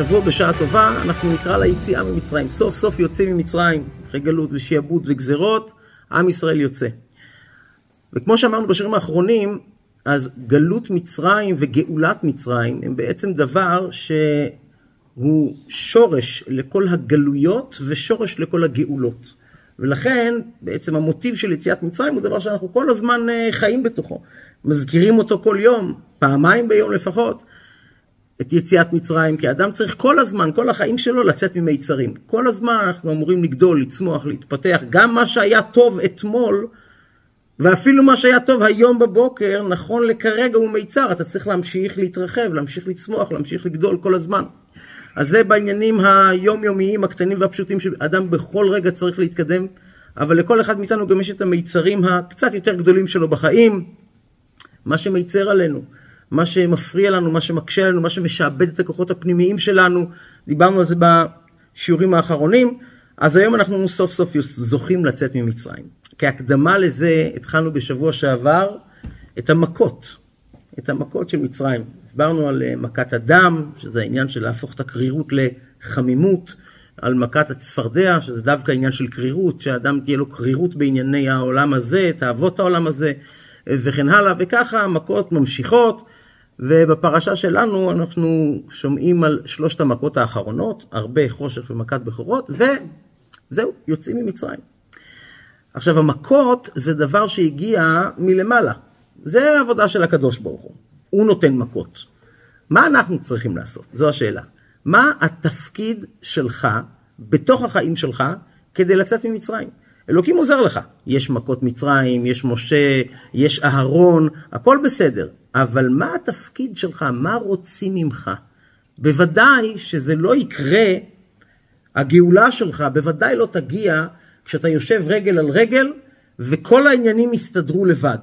השבוע בשעה טובה אנחנו נקרא ליציאה ממצרים. סוף סוף יוצאים ממצרים, אחרי גלות ושיעבוד וגזרות, עם ישראל יוצא. וכמו שאמרנו בשירים האחרונים, אז גלות מצרים וגאולת מצרים הם בעצם דבר שהוא שורש לכל הגלויות ושורש לכל הגאולות. ולכן בעצם המוטיב של יציאת מצרים הוא דבר שאנחנו כל הזמן אה, חיים בתוכו. מזכירים אותו כל יום, פעמיים ביום לפחות, את יציאת מצרים, כי האדם צריך כל הזמן, כל החיים שלו לצאת ממיצרים. כל הזמן אנחנו אמורים לגדול, לצמוח, להתפתח. גם מה שהיה טוב אתמול, ואפילו מה שהיה טוב היום בבוקר, נכון לכרגע הוא מיצר, אתה צריך להמשיך להתרחב, להמשיך לצמוח, להמשיך לגדול כל הזמן. אז זה בעניינים היומיומיים, הקטנים והפשוטים, שאדם בכל רגע צריך להתקדם, אבל לכל אחד מאיתנו גם יש את המיצרים הקצת יותר גדולים שלו בחיים, מה שמיצר עלינו, מה שמפריע לנו, מה שמקשה עלינו, מה שמשעבד את הכוחות הפנימיים שלנו, דיברנו על זה בשיעורים האחרונים, אז היום אנחנו סוף סוף זוכים לצאת ממצרים. כהקדמה לזה התחלנו בשבוע שעבר את המכות, את המכות של מצרים. הסברנו על אה, מכת הדם, שזה העניין של להפוך את הקרירות לחמימות, על מכת הצפרדע, שזה דווקא עניין של קרירות, שאדם תהיה לו קרירות בענייני העולם הזה, תאוות העולם הזה, וכן הלאה, וככה המכות ממשיכות, ובפרשה שלנו אנחנו שומעים על שלושת המכות האחרונות, הרבה חושך ומכת בכורות, וזהו, יוצאים ממצרים. עכשיו המכות זה דבר שהגיע מלמעלה, זה העבודה של הקדוש ברוך הוא. הוא נותן מכות. מה אנחנו צריכים לעשות? זו השאלה. מה התפקיד שלך בתוך החיים שלך כדי לצאת ממצרים? אלוקים עוזר לך. יש מכות מצרים, יש משה, יש אהרון, הכל בסדר. אבל מה התפקיד שלך? מה רוצים ממך? בוודאי שזה לא יקרה, הגאולה שלך בוודאי לא תגיע כשאתה יושב רגל על רגל וכל העניינים יסתדרו לבד.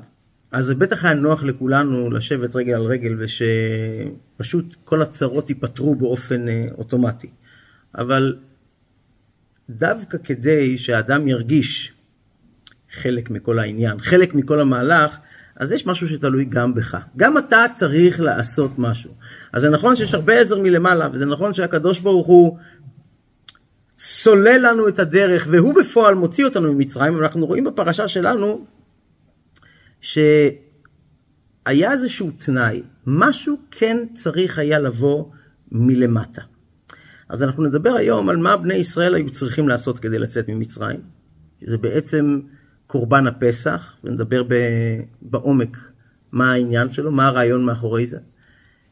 אז זה בטח היה נוח לכולנו לשבת רגל על רגל ושפשוט כל הצרות ייפתרו באופן אה, אוטומטי. אבל דווקא כדי שהאדם ירגיש חלק מכל העניין, חלק מכל המהלך, אז יש משהו שתלוי גם בך. גם אתה צריך לעשות משהו. אז זה נכון שיש הרבה עזר מלמעלה, וזה נכון שהקדוש ברוך הוא סולל לנו את הדרך, והוא בפועל מוציא אותנו ממצרים, ואנחנו רואים בפרשה שלנו שהיה איזשהו תנאי, משהו כן צריך היה לבוא מלמטה. אז אנחנו נדבר היום על מה בני ישראל היו צריכים לעשות כדי לצאת ממצרים. זה בעצם קורבן הפסח, ונדבר בעומק מה העניין שלו, מה הרעיון מאחורי זה.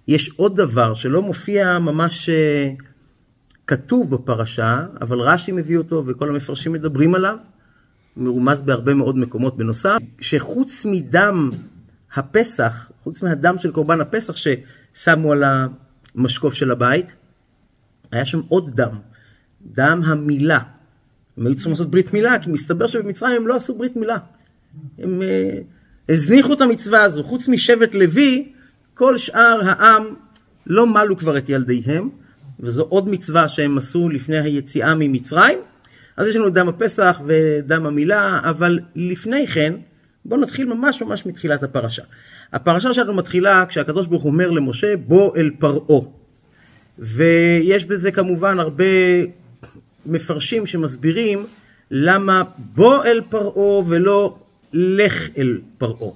יש עוד דבר שלא מופיע ממש אה, כתוב בפרשה, אבל רש"י מביא אותו וכל המפרשים מדברים עליו, מרומז בהרבה מאוד מקומות בנוסף, שחוץ מדם הפסח, חוץ מהדם של קורבן הפסח ששמו על המשקוף של הבית, היה שם עוד דם, דם המילה. הם היו צריכים לעשות ברית מילה, כי מסתבר שבמצרים הם לא עשו ברית מילה. הם uh, הזניחו את המצווה הזו. חוץ משבט לוי, כל שאר העם לא מלו כבר את ילדיהם, וזו עוד מצווה שהם עשו לפני היציאה ממצרים. אז יש לנו דם הפסח ודם המילה, אבל לפני כן, בואו נתחיל ממש ממש מתחילת הפרשה. הפרשה שלנו מתחילה כשהקדוש ברוך הוא אומר למשה, בוא אל פרעה. ויש בזה כמובן הרבה מפרשים שמסבירים למה בוא אל פרעה ולא לך אל פרעה.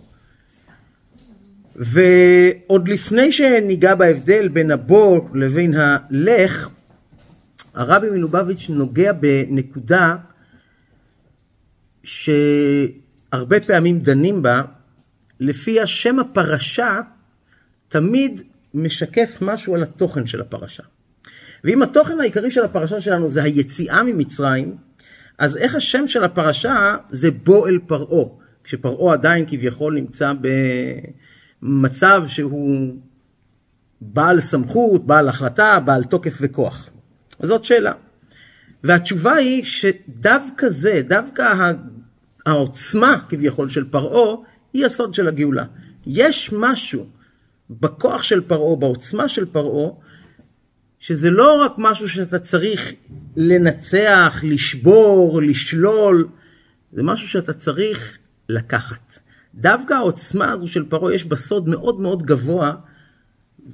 ועוד לפני שניגע בהבדל בין הבוא לבין הלך, הרבי מלובביץ' נוגע בנקודה שהרבה פעמים דנים בה, לפיה שם הפרשה תמיד משקף משהו על התוכן של הפרשה. ואם התוכן העיקרי של הפרשה שלנו זה היציאה ממצרים, אז איך השם של הפרשה זה בוא אל פרעה, כשפרעה עדיין כביכול נמצא במצב שהוא בעל סמכות, בעל החלטה, בעל תוקף וכוח. זאת שאלה. והתשובה היא שדווקא זה, דווקא העוצמה כביכול של פרעה, היא הסוד של הגאולה. יש משהו בכוח של פרעה, בעוצמה של פרעה, שזה לא רק משהו שאתה צריך לנצח, לשבור, לשלול, זה משהו שאתה צריך לקחת. דווקא העוצמה הזו של פרעה יש בה סוד מאוד מאוד גבוה,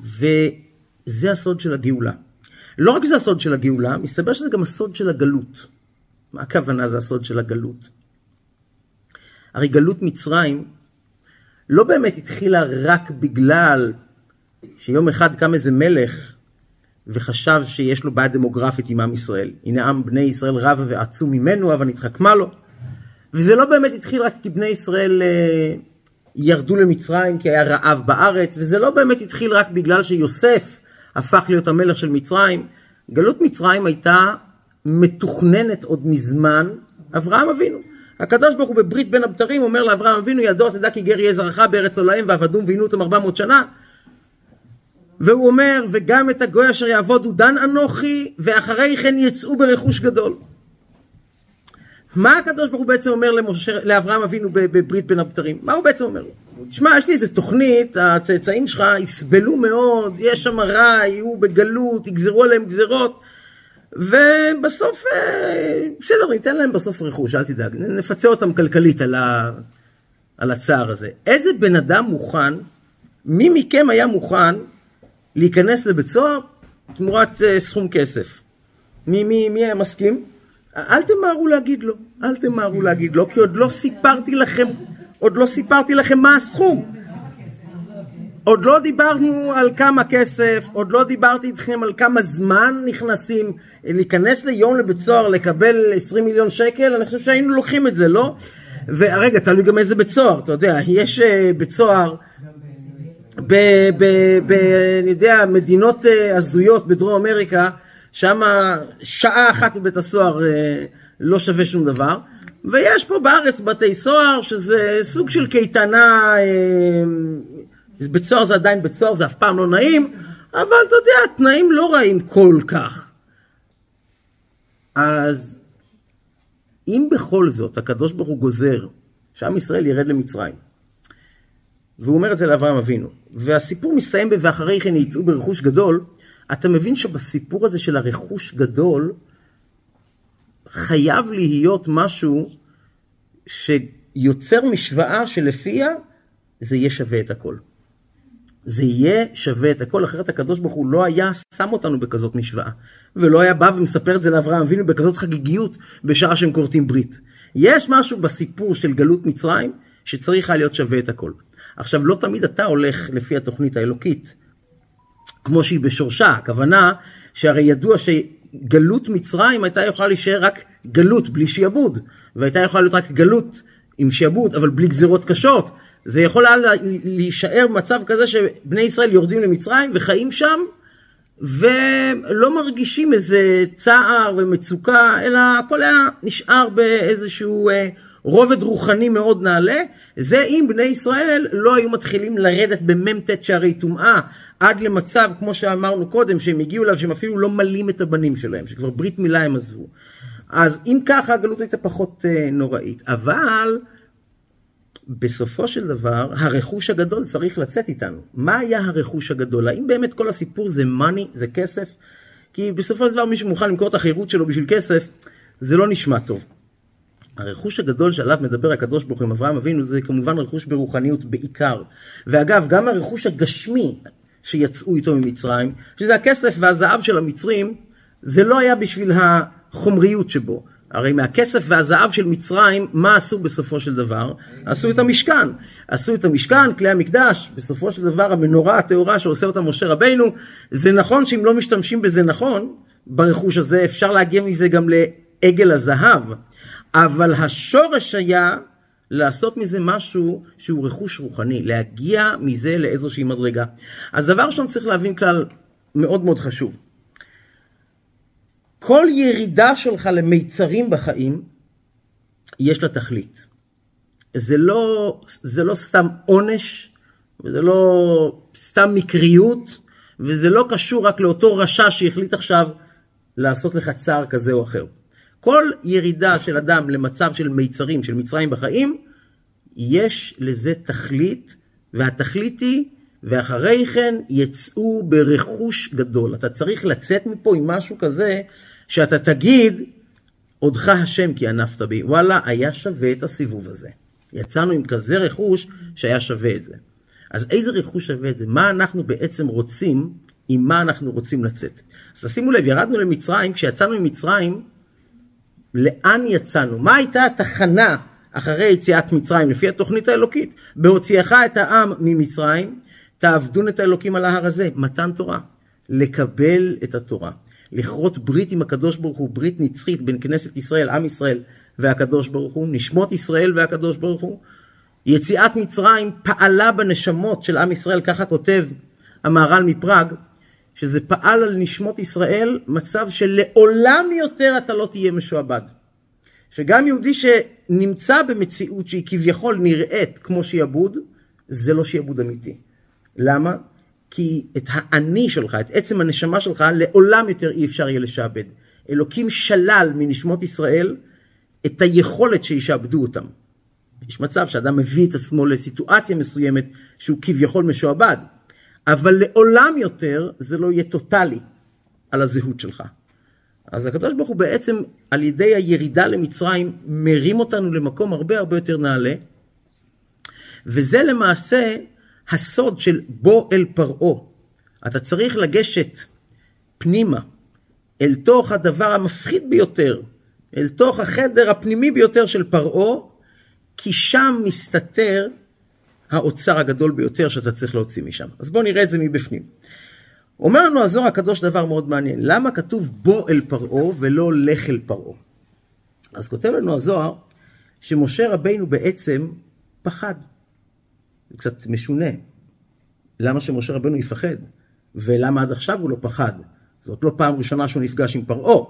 וזה הסוד של הגאולה. לא רק שזה הסוד של הגאולה, מסתבר שזה גם הסוד של הגלות. מה הכוונה זה הסוד של הגלות? הרי גלות מצרים לא באמת התחילה רק בגלל שיום אחד קם איזה מלך וחשב שיש לו בעיה דמוגרפית עם עם ישראל. הנה עם בני ישראל רב ועצום ממנו, אבל נתחכמה לו. וזה לא באמת התחיל רק כי בני ישראל אה, ירדו למצרים כי היה רעב בארץ, וזה לא באמת התחיל רק בגלל שיוסף הפך להיות המלך של מצרים. גלות מצרים הייתה מתוכננת עוד מזמן אברהם אבינו. הקדוש ברוך הוא בברית בין הבתרים אומר לאברהם אבינו ידוע תדע כי גר יהיה זרעך בארץ לא להם ועבדום ועינו אותם ארבע מאות שנה והוא אומר וגם את הגוי אשר יעבוד הוא דן אנוכי ואחרי כן יצאו ברכוש גדול מה הקדוש ברוך הוא בעצם אומר למשה, לאברהם אבינו בברית בין הבתרים? מה הוא בעצם אומר לו? תשמע, יש לי איזה תוכנית, הצאצאים שלך יסבלו מאוד, יש שם רע, יהיו בגלות, יגזרו עליהם גזרות, ובסוף, אה, בסדר, ניתן להם בסוף רכוש, אל תדאג, נפצה אותם כלכלית על, ה, על הצער הזה. איזה בן אדם מוכן, מי מכם היה מוכן להיכנס לבית סוהר תמורת אה, סכום כסף? מי, מי, מי היה מסכים? אל תמהרו להגיד לו, אל תמהרו להגיד לו, כי עוד לא סיפרתי לכם, עוד לא סיפרתי לכם מה הסכום. עוד לא דיברנו על כמה כסף, עוד לא דיברתי איתכם על כמה זמן נכנסים, להיכנס ליום לבית סוהר, לקבל 20 מיליון שקל, אני חושב שהיינו לוקחים את זה, לא? ורגע, תלוי גם איזה בית סוהר, אתה יודע, יש אה, בית סוהר. אני יודע, מדינות אה, הזויות בדרום אמריקה, שם שעה אחת בבית הסוהר אה, לא שווה שום דבר. ויש פה בארץ בתי סוהר שזה סוג של קייטנה, אה, בית סוהר זה עדיין בית סוהר, זה אף פעם לא נעים, אבל אתה יודע, תנאים לא רעים כל כך. אז אם בכל זאת הקדוש ברוך הוא גוזר שעם ישראל ירד למצרים, והוא אומר את זה לאברהם אבינו, והסיפור מסתיים ב"ואחרי כן יצאו ברכוש גדול", אתה מבין שבסיפור הזה של הרכוש גדול, חייב להיות משהו שיוצר משוואה שלפיה זה יהיה שווה את הכל. זה יהיה שווה את הכל, אחרת הקדוש ברוך הוא לא היה שם אותנו בכזאת משוואה. ולא היה בא ומספר את זה לאברהם אבינו בכזאת חגיגיות בשעה שהם כורתים ברית. יש משהו בסיפור של גלות מצרים שצריך היה להיות שווה את הכל. עכשיו, לא תמיד אתה הולך לפי התוכנית האלוקית. כמו שהיא בשורשה. הכוונה שהרי ידוע שגלות מצרים הייתה יכולה להישאר רק גלות בלי שיעבוד, והייתה יכולה להיות רק גלות עם שיעבוד אבל בלי גזירות קשות. זה יכול היה להישאר מצב כזה שבני ישראל יורדים למצרים וחיים שם ולא מרגישים איזה צער ומצוקה, אלא הכל היה נשאר באיזשהו אה, רובד רוחני מאוד נעלה. זה אם בני ישראל לא היו מתחילים לרדת במ"ט שערי טומאה עד למצב, כמו שאמרנו קודם, שהם הגיעו אליו, שהם אפילו לא מלים את הבנים שלהם, שכבר ברית מילה הם עזבו. אז אם ככה, הגלות הייתה פחות uh, נוראית. אבל בסופו של דבר, הרכוש הגדול צריך לצאת איתנו. מה היה הרכוש הגדול? האם באמת כל הסיפור זה מאני, זה כסף? כי בסופו של דבר מי שמוכן למכור את החירות שלו בשביל כסף, זה לא נשמע טוב. הרכוש הגדול שעליו מדבר הקדוש ברוך הוא עם אברהם אבינו זה כמובן רכוש ברוחניות בעיקר. ואגב, גם הרכוש הגשמי, שיצאו איתו ממצרים, שזה הכסף והזהב של המצרים, זה לא היה בשביל החומריות שבו. הרי מהכסף והזהב של מצרים, מה עשו בסופו של דבר? עשו את המשכן. עשו את המשכן, כלי המקדש, בסופו של דבר המנורה הטהורה שעושה אותה משה רבינו, זה נכון שאם לא משתמשים בזה נכון, ברכוש הזה, אפשר להגיע מזה גם לעגל הזהב. אבל השורש היה לעשות מזה משהו שהוא רכוש רוחני, להגיע מזה לאיזושהי מדרגה. אז דבר ראשון צריך להבין כלל מאוד מאוד חשוב. כל ירידה שלך למיצרים בחיים, יש לה תכלית. זה לא, זה לא סתם עונש, וזה לא סתם מקריות, וזה לא קשור רק לאותו רשע שהחליט עכשיו לעשות לך צער כזה או אחר. כל ירידה של אדם למצב של מיצרים, של מצרים בחיים, יש לזה תכלית, והתכלית היא, ואחרי כן יצאו ברכוש גדול. אתה צריך לצאת מפה עם משהו כזה, שאתה תגיד, עודך השם כי ענפת בי. וואלה, היה שווה את הסיבוב הזה. יצאנו עם כזה רכוש שהיה שווה את זה. אז איזה רכוש שווה את זה? מה אנחנו בעצם רוצים, עם מה אנחנו רוצים לצאת? אז שימו לב, ירדנו למצרים, כשיצאנו ממצרים, לאן יצאנו? מה הייתה התחנה אחרי יציאת מצרים, לפי התוכנית האלוקית? בהוציאך את העם ממצרים, תעבדון את האלוקים על ההר הזה, מתן תורה. לקבל את התורה. לכרות ברית עם הקדוש ברוך הוא, ברית נצחית בין כנסת ישראל, עם ישראל והקדוש ברוך הוא, נשמות ישראל והקדוש ברוך הוא. יציאת מצרים פעלה בנשמות של עם ישראל, ככה כותב המהר"ל מפראג, שזה פעל על נשמות ישראל מצב שלעולם יותר אתה לא תהיה משועבד. שגם יהודי שנמצא במציאות שהיא כביכול נראית כמו שיעבוד, זה לא שיעבוד אמיתי. למה? כי את האני שלך, את עצם הנשמה שלך, לעולם יותר אי אפשר יהיה לשעבד. אלוקים שלל מנשמות ישראל את היכולת שישעבדו אותם. יש מצב שאדם מביא את עצמו לסיטואציה מסוימת שהוא כביכול משועבד, אבל לעולם יותר זה לא יהיה טוטאלי על הזהות שלך. אז הקדוש ברוך הוא בעצם על ידי הירידה למצרים מרים אותנו למקום הרבה הרבה יותר נעלה, וזה למעשה הסוד של בוא אל פרעה. אתה צריך לגשת פנימה, אל תוך הדבר המפחיד ביותר, אל תוך החדר הפנימי ביותר של פרעה, כי שם מסתתר האוצר הגדול ביותר שאתה צריך להוציא משם. אז בואו נראה את זה מבפנים. אומר לנו הזוהר הקדוש דבר מאוד מעניין, למה כתוב בוא אל פרעה ולא לך אל פרעה? אז כותב לנו הזוהר שמשה רבינו בעצם פחד. זה קצת משונה. למה שמשה רבנו יפחד? ולמה עד עכשיו הוא לא פחד? זאת לא פעם ראשונה שהוא נפגש עם פרעה.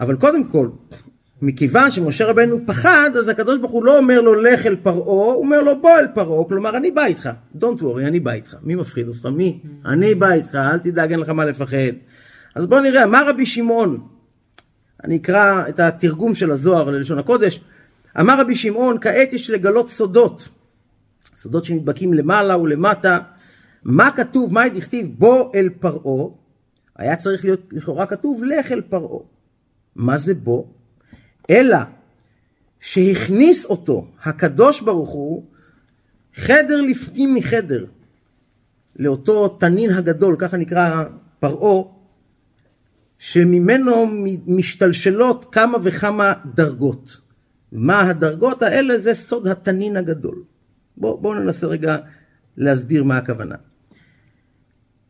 אבל קודם כל, מכיוון שמשה רבנו פחד, אז הקדוש ברוך הוא לא אומר לו לך אל פרעה, הוא אומר לו בוא אל פרעה, כלומר אני בא איתך, Don't worry, אני בא איתך. מי מפחיד אותך? מי? אני בא איתך, אל תדאג, אין לך מה לפחד. אז בוא נראה, אמר רבי שמעון, אני אקרא את התרגום של הזוהר ללשון הקודש, אמר רבי שמעון, כעת יש לגלות סודות. סודות שנדבקים למעלה ולמטה. מה כתוב, מה דכתיב בוא אל פרעה? היה צריך להיות לכאורה כתוב לך אל פרעה. מה זה בוא? אלא שהכניס אותו הקדוש ברוך הוא חדר לפנים מחדר לאותו תנין הגדול, ככה נקרא פרעה, שממנו משתלשלות כמה וכמה דרגות. מה הדרגות האלה? זה סוד התנין הגדול. בואו בוא ננסה רגע להסביר מה הכוונה.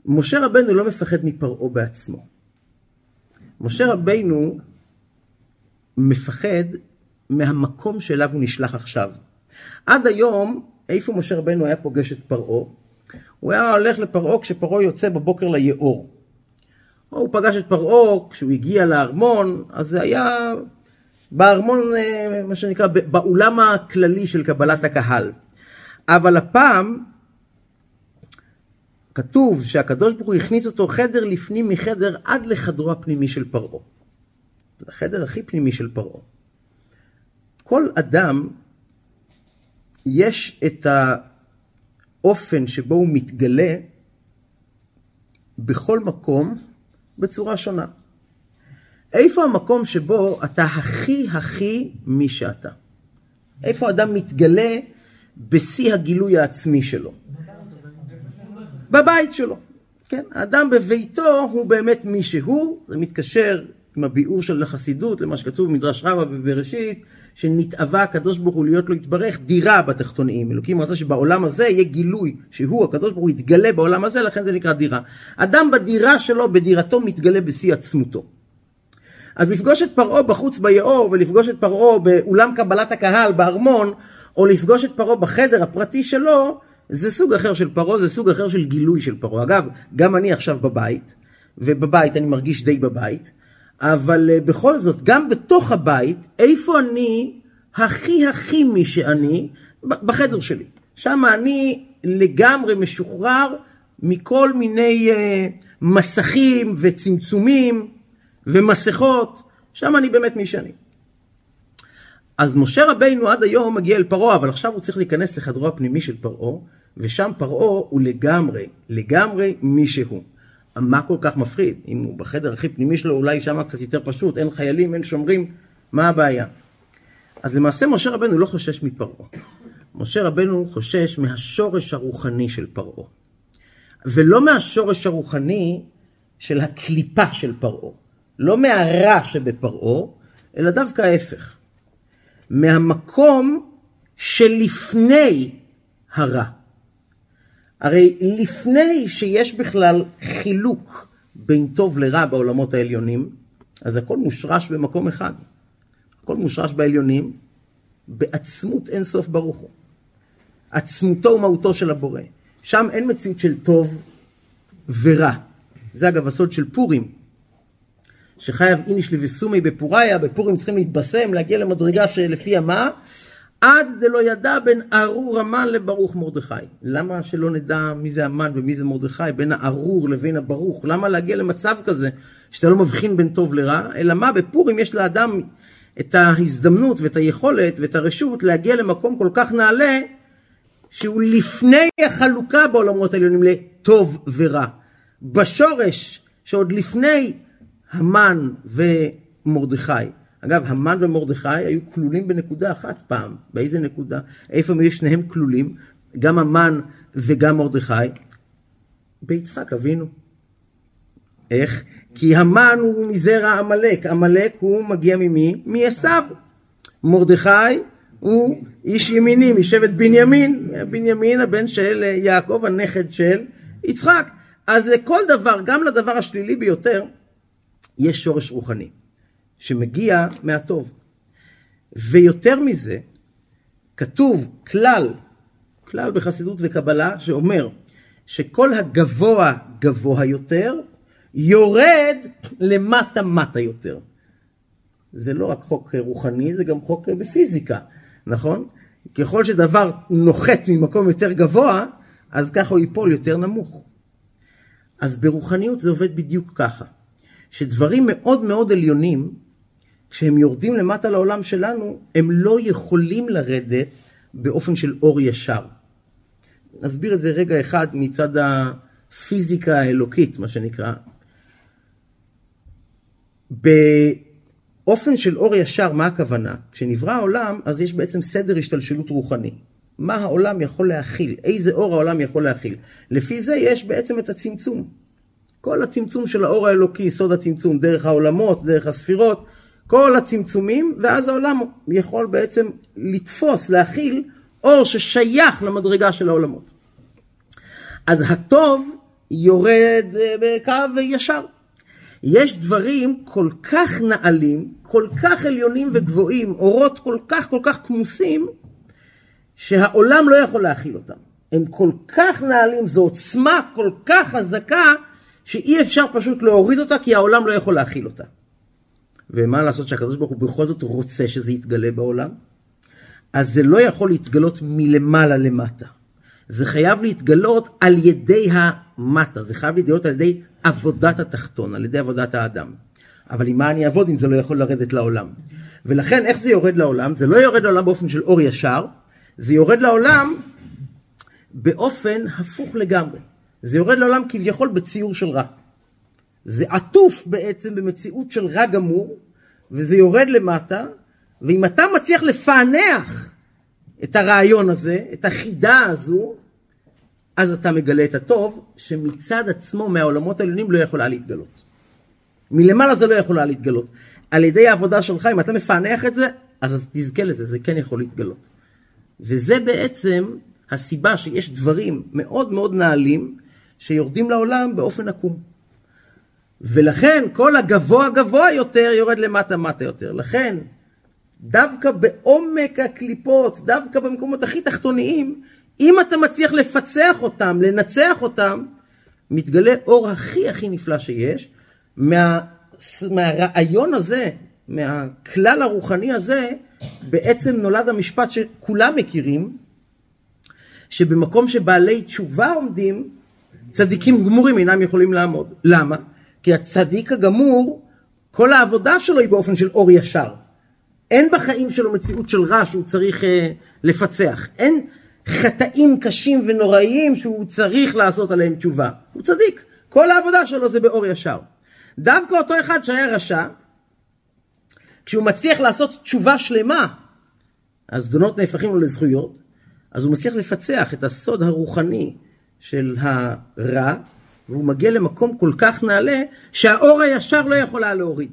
משה רבנו לא מפחד מפרעה בעצמו. משה רבנו מפחד מהמקום שאליו הוא נשלח עכשיו. עד היום, איפה משה רבנו היה פוגש את פרעה? הוא היה הולך לפרעה כשפרעה יוצא בבוקר ליאור. או הוא פגש את פרעה כשהוא הגיע לארמון, אז זה היה בארמון, אה, מה שנקרא, באולם הכללי של קבלת הקהל. אבל הפעם כתוב שהקדוש ברוך הוא הכניס אותו חדר לפנים מחדר עד לחדרו הפנימי של פרעה. החדר הכי פנימי של פרעה. כל אדם יש את האופן שבו הוא מתגלה בכל מקום בצורה שונה. איפה המקום שבו אתה הכי הכי מי שאתה? איפה אדם מתגלה בשיא הגילוי העצמי שלו. בבית שלו. כן, האדם בביתו הוא באמת מי שהוא, זה מתקשר עם הביאור של החסידות, למה שכתוב במדרש רבה בבראשית, שנתאווה הקדוש ברוך הוא להיות לו יתברך דירה בתחתונים. אלוקים רצה שבעולם הזה יהיה גילוי שהוא, הקדוש ברוך הוא יתגלה בעולם הזה, לכן זה נקרא דירה. אדם בדירה שלו, בדירתו מתגלה בשיא עצמותו. אז לפגוש את פרעה בחוץ ביאור ולפגוש את פרעה באולם קבלת הקהל, בארמון, או לפגוש את פרעה בחדר הפרטי שלו, זה סוג אחר של פרעה, זה סוג אחר של גילוי של פרעה. אגב, גם אני עכשיו בבית, ובבית אני מרגיש די בבית, אבל uh, בכל זאת, גם בתוך הבית, איפה אני הכי הכי מי שאני? בחדר שלי. שם אני לגמרי משוחרר מכל מיני uh, מסכים וצמצומים ומסכות, שם אני באמת מי שאני. אז משה רבינו עד היום מגיע אל פרעה, אבל עכשיו הוא צריך להיכנס לחדרו הפנימי של פרעה, ושם פרעה הוא לגמרי, לגמרי מי שהוא. מה כל כך מפחיד? אם הוא בחדר הכי פנימי שלו, אולי שם קצת יותר פשוט, אין חיילים, אין שומרים, מה הבעיה? אז למעשה משה רבנו לא חושש מפרעה. משה רבנו חושש מהשורש הרוחני של פרעה. ולא מהשורש הרוחני של הקליפה של פרעה. לא מהרע שבפרעה, אלא דווקא ההפך. מהמקום שלפני הרע. הרי לפני שיש בכלל חילוק בין טוב לרע בעולמות העליונים, אז הכל מושרש במקום אחד. הכל מושרש בעליונים, בעצמות אין סוף ברוך הוא. עצמותו ומהותו של הבורא. שם אין מציאות של טוב ורע. זה אגב הסוד של פורים, שחייב איניש לבסומי בפוריה, בפורים צריכים להתבשם, להגיע למדרגה שלפי המה, עד דלא ידע בין ארור המן לברוך מרדכי. למה שלא נדע מי זה המן ומי זה מרדכי, בין הארור לבין הברוך? למה להגיע למצב כזה שאתה לא מבחין בין טוב לרע? אלא מה, בפורים יש לאדם את ההזדמנות ואת היכולת ואת הרשות להגיע למקום כל כך נעלה, שהוא לפני החלוקה בעולמות העליונים לטוב ורע. בשורש, שעוד לפני המן ומרדכי. אגב, המן ומרדכי היו כלולים בנקודה אחת פעם. באיזה נקודה? איפה היו שניהם כלולים? גם המן וגם מרדכי? ביצחק אבינו. איך? כי המן הוא מזרע עמלק. עמלק הוא מגיע ממי? מעשו. מרדכי הוא איש ימיני משבט בנימין. בנימין הבן של יעקב, הנכד של יצחק. אז לכל דבר, גם לדבר השלילי ביותר, יש שורש רוחני, שמגיע מהטוב. ויותר מזה, כתוב כלל, כלל בחסידות וקבלה, שאומר שכל הגבוה גבוה יותר, יורד למטה מטה יותר. זה לא רק חוק רוחני, זה גם חוק בפיזיקה, נכון? ככל שדבר נוחת ממקום יותר גבוה, אז ככה הוא ייפול יותר נמוך. אז ברוחניות זה עובד בדיוק ככה. שדברים מאוד מאוד עליונים, כשהם יורדים למטה לעולם שלנו, הם לא יכולים לרדת באופן של אור ישר. נסביר את זה רגע אחד מצד הפיזיקה האלוקית, מה שנקרא. באופן של אור ישר, מה הכוונה? כשנברא העולם, אז יש בעצם סדר השתלשלות רוחני. מה העולם יכול להכיל, איזה אור העולם יכול להכיל. לפי זה יש בעצם את הצמצום. כל הצמצום של האור האלוקי, סוד הצמצום, דרך העולמות, דרך הספירות, כל הצמצומים, ואז העולם יכול בעצם לתפוס, להכיל אור ששייך למדרגה של העולמות. אז הטוב יורד אה, בקו ישר. יש דברים כל כך נעלים, כל כך עליונים וגבוהים, אורות כל כך כל כך כמוסים, שהעולם לא יכול להכיל אותם. הם כל כך נעלים, זו עוצמה כל כך חזקה, שאי אפשר פשוט להוריד אותה כי העולם לא יכול להכיל אותה. ומה לעשות שהקדוש ברוך הוא בכל זאת רוצה שזה יתגלה בעולם? אז זה לא יכול להתגלות מלמעלה למטה. זה חייב להתגלות על ידי המטה, זה חייב להתגלות על ידי עבודת התחתון, על ידי עבודת האדם. אבל עם מה אני אעבוד אם זה לא יכול לרדת לעולם? ולכן איך זה יורד לעולם? זה לא יורד לעולם באופן של אור ישר, זה יורד לעולם באופן הפוך לגמרי. זה יורד לעולם כביכול בציור של רע. זה עטוף בעצם במציאות של רע גמור, וזה יורד למטה, ואם אתה מצליח לפענח את הרעיון הזה, את החידה הזו, אז אתה מגלה את הטוב, שמצד עצמו, מהעולמות העליונים, לא יכולה להתגלות. מלמעלה זה לא יכולה להתגלות. על ידי העבודה שלך, אם אתה מפענח את זה, אז תזכה לזה, זה כן יכול להתגלות. וזה בעצם הסיבה שיש דברים מאוד מאוד נעלים, שיורדים לעולם באופן עקום. ולכן כל הגבוה גבוה יותר יורד למטה מטה יותר. לכן דווקא בעומק הקליפות, דווקא במקומות הכי תחתוניים, אם אתה מצליח לפצח אותם, לנצח אותם, מתגלה אור הכי הכי נפלא שיש. מה, מהרעיון הזה, מהכלל הרוחני הזה, בעצם נולד המשפט שכולם מכירים, שבמקום שבעלי תשובה עומדים, צדיקים גמורים אינם יכולים לעמוד. למה? כי הצדיק הגמור, כל העבודה שלו היא באופן של אור ישר. אין בחיים שלו מציאות של רע שהוא צריך אה, לפצח. אין חטאים קשים ונוראיים שהוא צריך לעשות עליהם תשובה. הוא צדיק. כל העבודה שלו זה באור ישר. דווקא אותו אחד שהיה רשע, כשהוא מצליח לעשות תשובה שלמה, אז זדונות נהפכים לו לזכויות, אז הוא מצליח לפצח את הסוד הרוחני של הרע, והוא מגיע למקום כל כך נעלה, שהאור הישר לא יכול היה להוריד.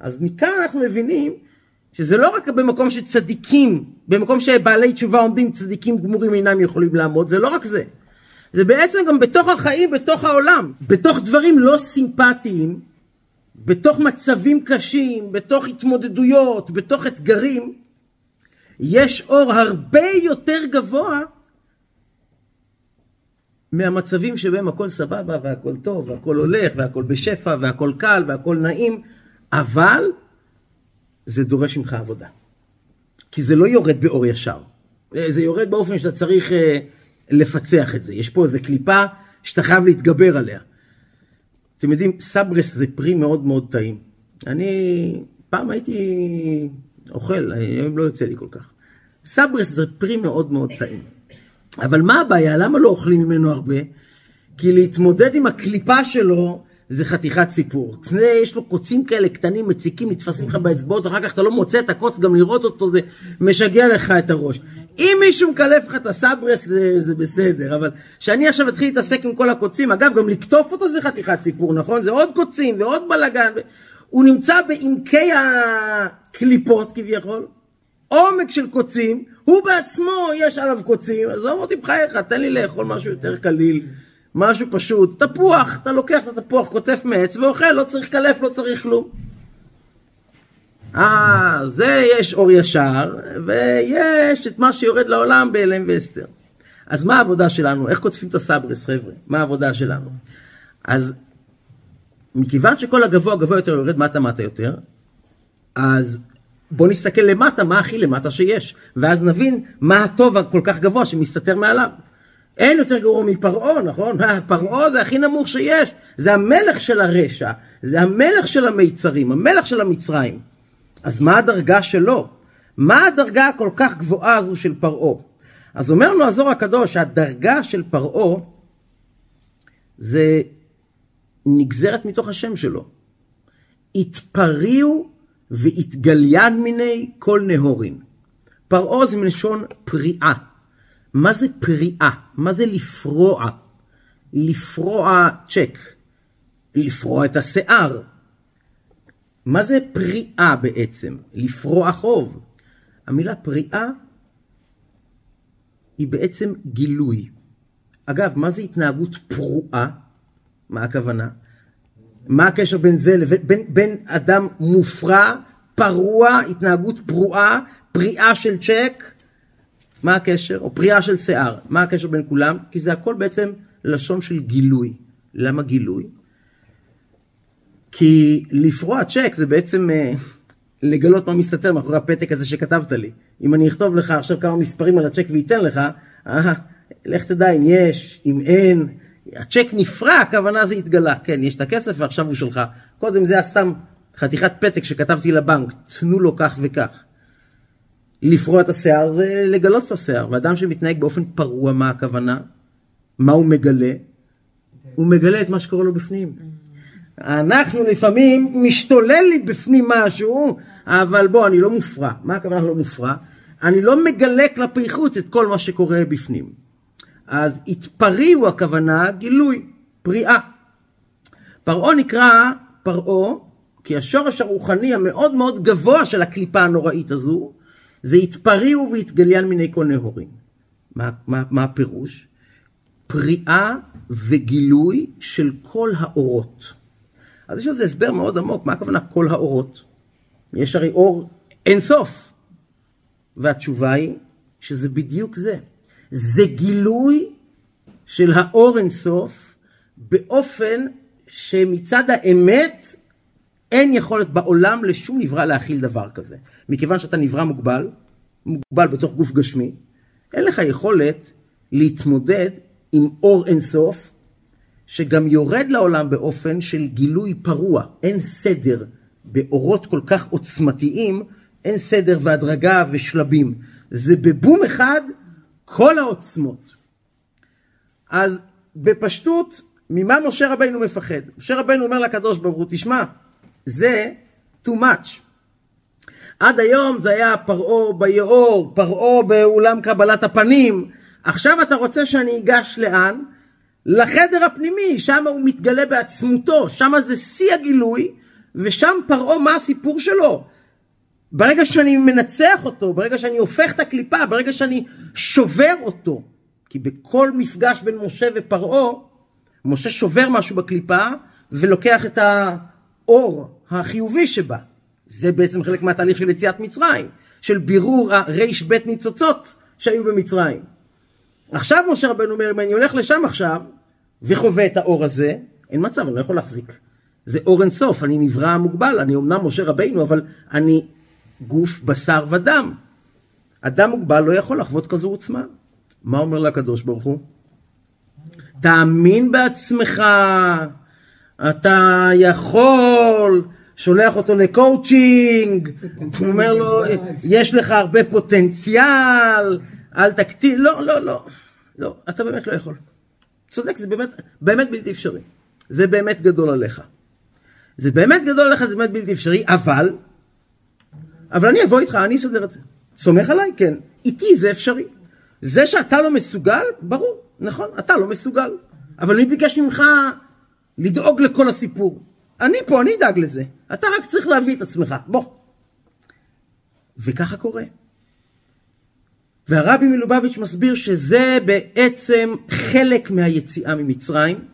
אז מכאן אנחנו מבינים שזה לא רק במקום שצדיקים, במקום שבעלי תשובה עומדים, צדיקים גמורים אינם יכולים לעמוד, זה לא רק זה. זה בעצם גם בתוך החיים, בתוך העולם, בתוך דברים לא סימפטיים, בתוך מצבים קשים, בתוך התמודדויות, בתוך אתגרים, יש אור הרבה יותר גבוה מהמצבים שבהם הכל סבבה והכל טוב והכל הולך והכל בשפע והכל קל והכל נעים, אבל זה דורש ממך עבודה. כי זה לא יורד באור ישר. זה יורד באופן שאתה צריך אה, לפצח את זה. יש פה איזה קליפה שאתה חייב להתגבר עליה. אתם יודעים, סברס זה פרי מאוד מאוד טעים. אני פעם הייתי אוכל, היום לא יוצא לי כל כך. סברס זה פרי מאוד מאוד טעים. אבל מה הבעיה? למה לא אוכלים ממנו הרבה? כי להתמודד עם הקליפה שלו זה חתיכת סיפור. זה, יש לו קוצים כאלה קטנים, מציקים, נתפסים לך באצבעות, אחר כך אתה לא מוצא את הקוץ, גם לראות אותו זה משגע לך את הראש. אם מישהו מקלף לך את הסברס זה, זה בסדר, אבל כשאני עכשיו אתחיל להתעסק עם כל הקוצים, אגב, גם לקטוף אותו זה חתיכת סיפור, נכון? זה עוד קוצים ועוד בלאגן. הוא נמצא בעמקי הקליפות כביכול, עומק של קוצים, הוא בעצמו יש עליו קוצים, אז אמרתי, בחייך, תן לי לאכול משהו יותר קליל, משהו פשוט. תפוח, אתה לוקח את התפוח, קוטף מעץ ואוכל, לא צריך קלף, לא צריך כלום. אה, זה יש אור ישר, ויש את מה שיורד לעולם בהלם ואסתר. אז מה העבודה שלנו? איך קוטפים את הסברס, חבר'ה? מה העבודה שלנו? אז מכיוון שכל הגבוה גבוה יותר יורד מטה מטה יותר, אז בואו נסתכל למטה, מה הכי למטה שיש, ואז נבין מה הטוב הכל כך גבוה שמסתתר מעליו. אין יותר גרוע מפרעה, נכון? פרעה זה הכי נמוך שיש, זה המלך של הרשע, זה המלך של המיצרים, המלך של המצרים. אז מה הדרגה שלו? מה הדרגה הכל כך גבוהה הזו של פרעה? אז אומר לנו הזוהר הקדוש שהדרגה של פרעה זה נגזרת מתוך השם שלו. התפריעו והתגליין מיני כל נהורין. פרעה זה מלשון פריעה. מה זה פריעה? מה זה לפרוע? לפרוע צ'ק, לפרוע את השיער. מה זה פריעה בעצם? לפרוע חוב. המילה פריעה היא בעצם גילוי. אגב, מה זה התנהגות פרועה? מה הכוונה? מה הקשר בין זה לבין בין, בין אדם מופרע, פרוע, התנהגות פרועה, פריעה של צ'ק? מה הקשר? או פריעה של שיער. מה הקשר בין כולם? כי זה הכל בעצם לשון של גילוי. למה גילוי? כי לפרוע צ'ק זה בעצם uh, לגלות מה מסתתר מאחורי הפתק הזה שכתבת לי. אם אני אכתוב לך עכשיו כמה מספרים על הצ'ק ואתן לך, אה, לך תדע אם יש, אם אין. הצ'ק נפרע, הכוונה זה התגלה. כן, יש את הכסף ועכשיו הוא שלך. קודם זה היה סתם חתיכת פתק שכתבתי לבנק, תנו לו כך וכך. לפרוע את השיער זה לגלות את השיער, ואדם שמתנהג באופן פרוע, מה הכוונה? מה הוא מגלה? הוא מגלה את מה שקורה לו בפנים. אנחנו לפעמים משתולל לי בפנים משהו, אבל בוא, אני לא מופרע. מה הכוונה לא מופרע? אני לא מגלה כלפי חוץ את כל מה שקורה בפנים. אז התפריעו הכוונה גילוי, פריאה. פרעה נקרא פרעה, כי השורש הרוחני המאוד מאוד גבוה של הקליפה הנוראית הזו, זה התפריעו והתגליין מיני כל נהורים. מה, מה, מה הפירוש? פריאה וגילוי של כל האורות. אז יש לזה הסבר מאוד עמוק, מה הכוונה כל האורות? יש הרי אור אינסוף. והתשובה היא שזה בדיוק זה. זה גילוי של האור אינסוף באופן שמצד האמת אין יכולת בעולם לשום נברא להכיל דבר כזה. מכיוון שאתה נברא מוגבל, מוגבל בתוך גוף גשמי, אין לך יכולת להתמודד עם אור אינסוף שגם יורד לעולם באופן של גילוי פרוע. אין סדר באורות כל כך עוצמתיים, אין סדר והדרגה ושלבים. זה בבום אחד כל העוצמות. אז בפשטות, ממה משה רבינו מפחד? משה רבינו אומר לקדוש ברוך הוא, תשמע, זה too much. עד היום זה היה פרעה ביאור, פרעה באולם קבלת הפנים. עכשיו אתה רוצה שאני אגש לאן? לחדר הפנימי, שם הוא מתגלה בעצמותו, שם זה שיא הגילוי, ושם פרעה מה הסיפור שלו. ברגע שאני מנצח אותו, ברגע שאני הופך את הקליפה, ברגע שאני שובר אותו, כי בכל מפגש בין משה ופרעה, משה שובר משהו בקליפה ולוקח את האור החיובי שבה. זה בעצם חלק מהתהליך של יציאת מצרים, של בירור הרייש בית ניצוצות שהיו במצרים. עכשיו משה רבנו אומר, אם אני הולך לשם עכשיו וחווה את האור הזה, אין מצב, אני לא יכול להחזיק. זה אור אינסוף, אני נברא מוגבל, אני אמנם משה רבינו, אבל אני גוף, בשר ודם. אדם מוגבל לא יכול לחוות כזו עוצמה. מה אומר לה הקדוש ברוך הוא? תאמין בעצמך, אתה יכול, שולח אותו לקואוצ'ינג, הוא אומר לו, יש לך הרבה פוטנציאל, אל תקטין, לא, לא, לא, לא, אתה באמת לא יכול. צודק, זה באמת, באמת בלתי אפשרי. זה באמת גדול עליך. זה באמת גדול עליך, זה באמת בלתי אפשרי, אבל, אבל אני אבוא איתך, אני אסדר את זה. סומך עליי? כן. איתי זה אפשרי. זה שאתה לא מסוגל, ברור, נכון, אתה לא מסוגל. אבל מי ביקש ממך לדאוג לכל הסיפור? אני פה, אני אדאג לזה. אתה רק צריך להביא את עצמך, בוא. וככה קורה. והרבי מלובביץ' מסביר שזה בעצם חלק מהיציאה ממצרים,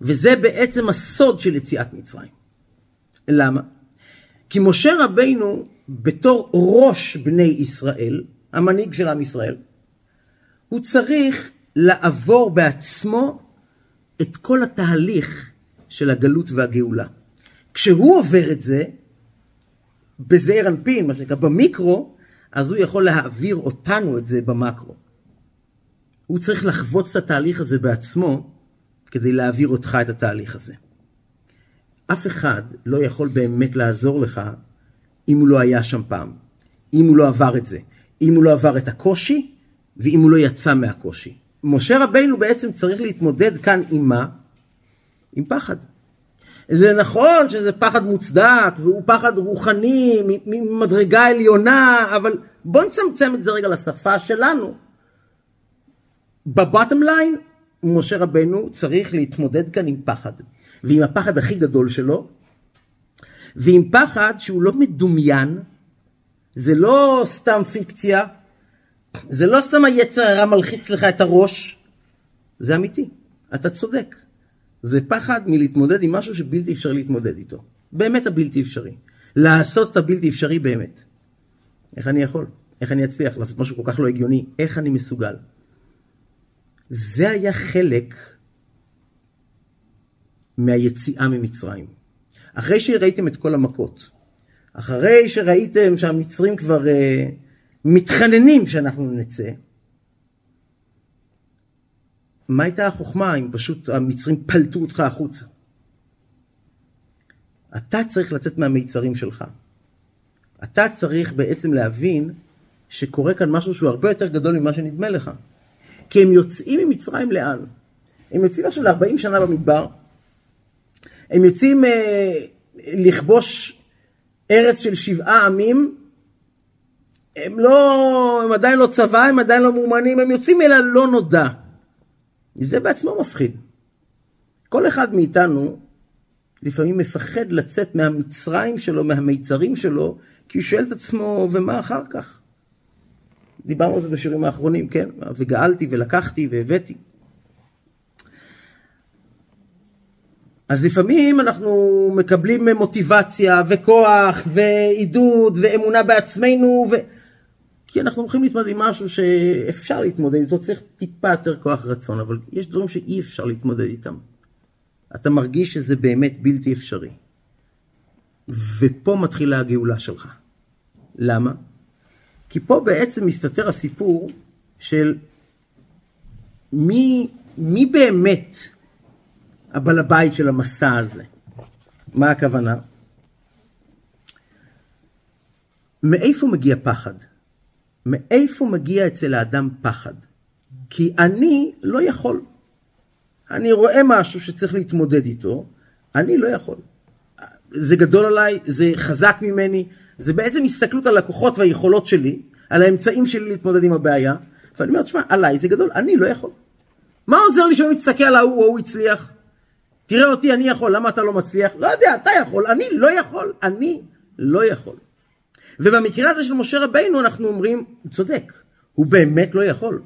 וזה בעצם הסוד של יציאת מצרים. למה? כי משה רבינו, בתור ראש בני ישראל, המנהיג של עם ישראל, הוא צריך לעבור בעצמו את כל התהליך של הגלות והגאולה. כשהוא עובר את זה, בזעיר אנפין, מה שנקרא, במיקרו, אז הוא יכול להעביר אותנו את זה במקרו. הוא צריך לחוות את התהליך הזה בעצמו, כדי להעביר אותך את התהליך הזה. אף אחד לא יכול באמת לעזור לך אם הוא לא היה שם פעם, אם הוא לא עבר את זה, אם הוא לא עבר את הקושי ואם הוא לא יצא מהקושי. משה רבינו בעצם צריך להתמודד כאן עם מה? עם פחד. זה נכון שזה פחד מוצדק והוא פחד רוחני ממדרגה עליונה, אבל בוא נצמצם את זה רגע לשפה שלנו. בבטם ליין, משה רבנו צריך להתמודד כאן עם פחד. ועם הפחד הכי גדול שלו, ועם פחד שהוא לא מדומיין, זה לא סתם פיקציה, זה לא סתם היצר הרע מלחיץ לך את הראש, זה אמיתי, אתה צודק. זה פחד מלהתמודד עם משהו שבלתי אפשרי להתמודד איתו. באמת הבלתי אפשרי. לעשות את הבלתי אפשרי באמת. איך אני יכול? איך אני אצליח לעשות משהו כל כך לא הגיוני? איך אני מסוגל? זה היה חלק מהיציאה ממצרים. אחרי שראיתם את כל המכות, אחרי שראיתם שהמצרים כבר uh, מתחננים שאנחנו נצא, מה הייתה החוכמה אם פשוט המצרים פלטו אותך החוצה? אתה צריך לצאת מהמיצרים שלך. אתה צריך בעצם להבין שקורה כאן משהו שהוא הרבה יותר גדול ממה שנדמה לך. כי הם יוצאים ממצרים לאן? הם יוצאים עכשיו ל-40 שנה במדבר, הם יוצאים אה, לכבוש ארץ של שבעה עמים, הם לא, הם עדיין לא צבא, הם עדיין לא מאומנים, הם יוצאים אל הלא נודע. זה בעצמו מפחיד. כל אחד מאיתנו לפעמים מפחד לצאת מהמצרים שלו, מהמיצרים שלו, כי הוא שואל את עצמו, ומה אחר כך? דיברנו על זה בשירים האחרונים, כן? וגאלתי ולקחתי והבאתי. אז לפעמים אנחנו מקבלים מוטיבציה וכוח ועידוד ואמונה בעצמנו, ו... כי אנחנו הולכים להתמודד עם משהו שאפשר להתמודד איתו, צריך טיפה יותר כוח רצון, אבל יש דברים שאי אפשר להתמודד איתם. אתה מרגיש שזה באמת בלתי אפשרי. ופה מתחילה הגאולה שלך. למה? כי פה בעצם מסתתר הסיפור של מי, מי באמת הבעל הבית של המסע הזה. מה הכוונה? מאיפה מגיע פחד? מאיפה מגיע אצל האדם פחד? כי אני לא יכול. אני רואה משהו שצריך להתמודד איתו, אני לא יכול. זה גדול עליי, זה חזק ממני, זה בעצם הסתכלות על הכוחות והיכולות שלי, על האמצעים שלי להתמודד עם הבעיה, ואני אומר, תשמע, עליי זה גדול, אני לא יכול. מה עוזר לי שאני מסתכל על ההוא, ההוא הצליח? תראה אותי, אני יכול, למה אתה לא מצליח? לא יודע, אתה יכול, אני לא יכול, אני לא יכול. ובמקרה הזה של משה רבינו אנחנו אומרים, הוא צודק, הוא באמת לא יכול.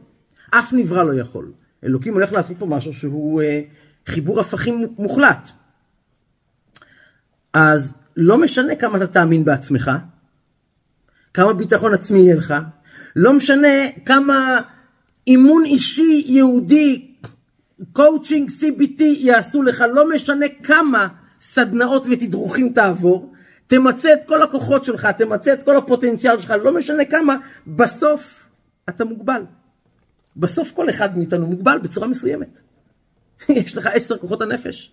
אף נברא לא יכול. אלוקים הולך לעשות פה משהו שהוא אה, חיבור הפכים מוחלט. אז לא משנה כמה אתה תאמין בעצמך, כמה ביטחון עצמי יהיה לך, לא משנה כמה אימון אישי יהודי, coaching, CBT יעשו לך, לא משנה כמה סדנאות ותדרוכים תעבור, תמצה את כל הכוחות שלך, תמצה את כל הפוטנציאל שלך, לא משנה כמה, בסוף אתה מוגבל. בסוף כל אחד מאיתנו מוגבל בצורה מסוימת. יש לך עשר כוחות הנפש.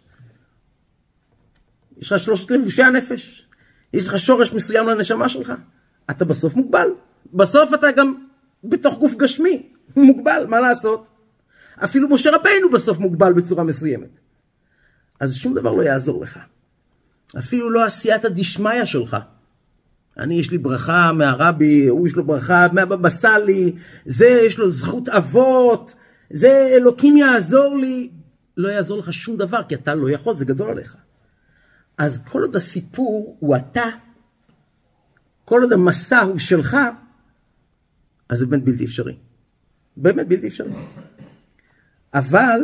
יש לך שלושת לבושי הנפש. יש לך שורש מסוים לנשמה שלך. אתה בסוף מוגבל. בסוף אתה גם בתוך גוף גשמי מוגבל, מה לעשות? אפילו משה רבינו בסוף מוגבל בצורה מסוימת. אז שום דבר לא יעזור לך. אפילו לא עשייתא דשמיא שלך. אני, יש לי ברכה מהרבי, הוא יש לו ברכה מהבבא סאלי, זה יש לו זכות אבות, זה אלוקים יעזור לי. לא יעזור לך שום דבר, כי אתה לא יכול, זה גדול עליך. אז כל עוד הסיפור הוא אתה, כל עוד המסע הוא שלך, אז זה באמת בלתי אפשרי. באמת בלתי אפשרי. אבל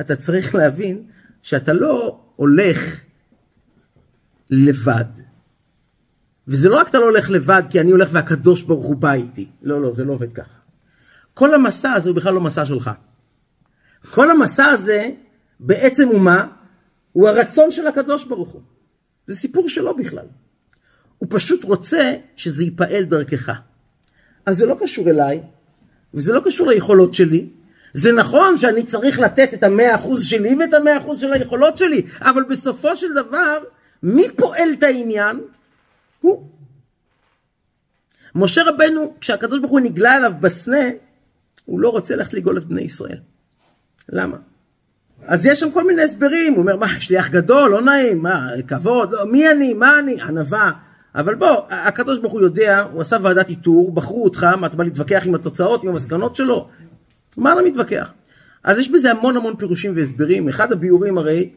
אתה צריך להבין שאתה לא הולך לבד. וזה לא רק אתה לא הולך לבד כי אני הולך והקדוש ברוך הוא בא איתי. לא, לא, זה לא עובד ככה. כל המסע הזה הוא בכלל לא מסע שלך. כל המסע הזה בעצם הוא מה? הוא הרצון של הקדוש ברוך הוא. זה סיפור שלו בכלל. הוא פשוט רוצה שזה ייפעל דרכך. אז זה לא קשור אליי, וזה לא קשור ליכולות שלי. זה נכון שאני צריך לתת את המאה אחוז שלי ואת המאה אחוז של היכולות שלי, אבל בסופו של דבר, מי פועל את העניין? הוא. משה רבנו, כשהקדוש ברוך הוא נגלה אליו בסנה, הוא לא רוצה ללכת לגאול את בני ישראל. למה? אז יש שם כל מיני הסברים, הוא אומר, מה, שליח גדול, לא נעים, מה, כבוד, לא, מי אני, מה אני, ענווה. אבל בוא, הקדוש ברוך הוא יודע, הוא עשה ועדת איתור, בחרו אותך, מה אתה בא להתווכח עם התוצאות, עם המסקנות שלו? מה אתה מתווכח? אז יש בזה המון המון פירושים והסברים. אחד הביאורים הרי,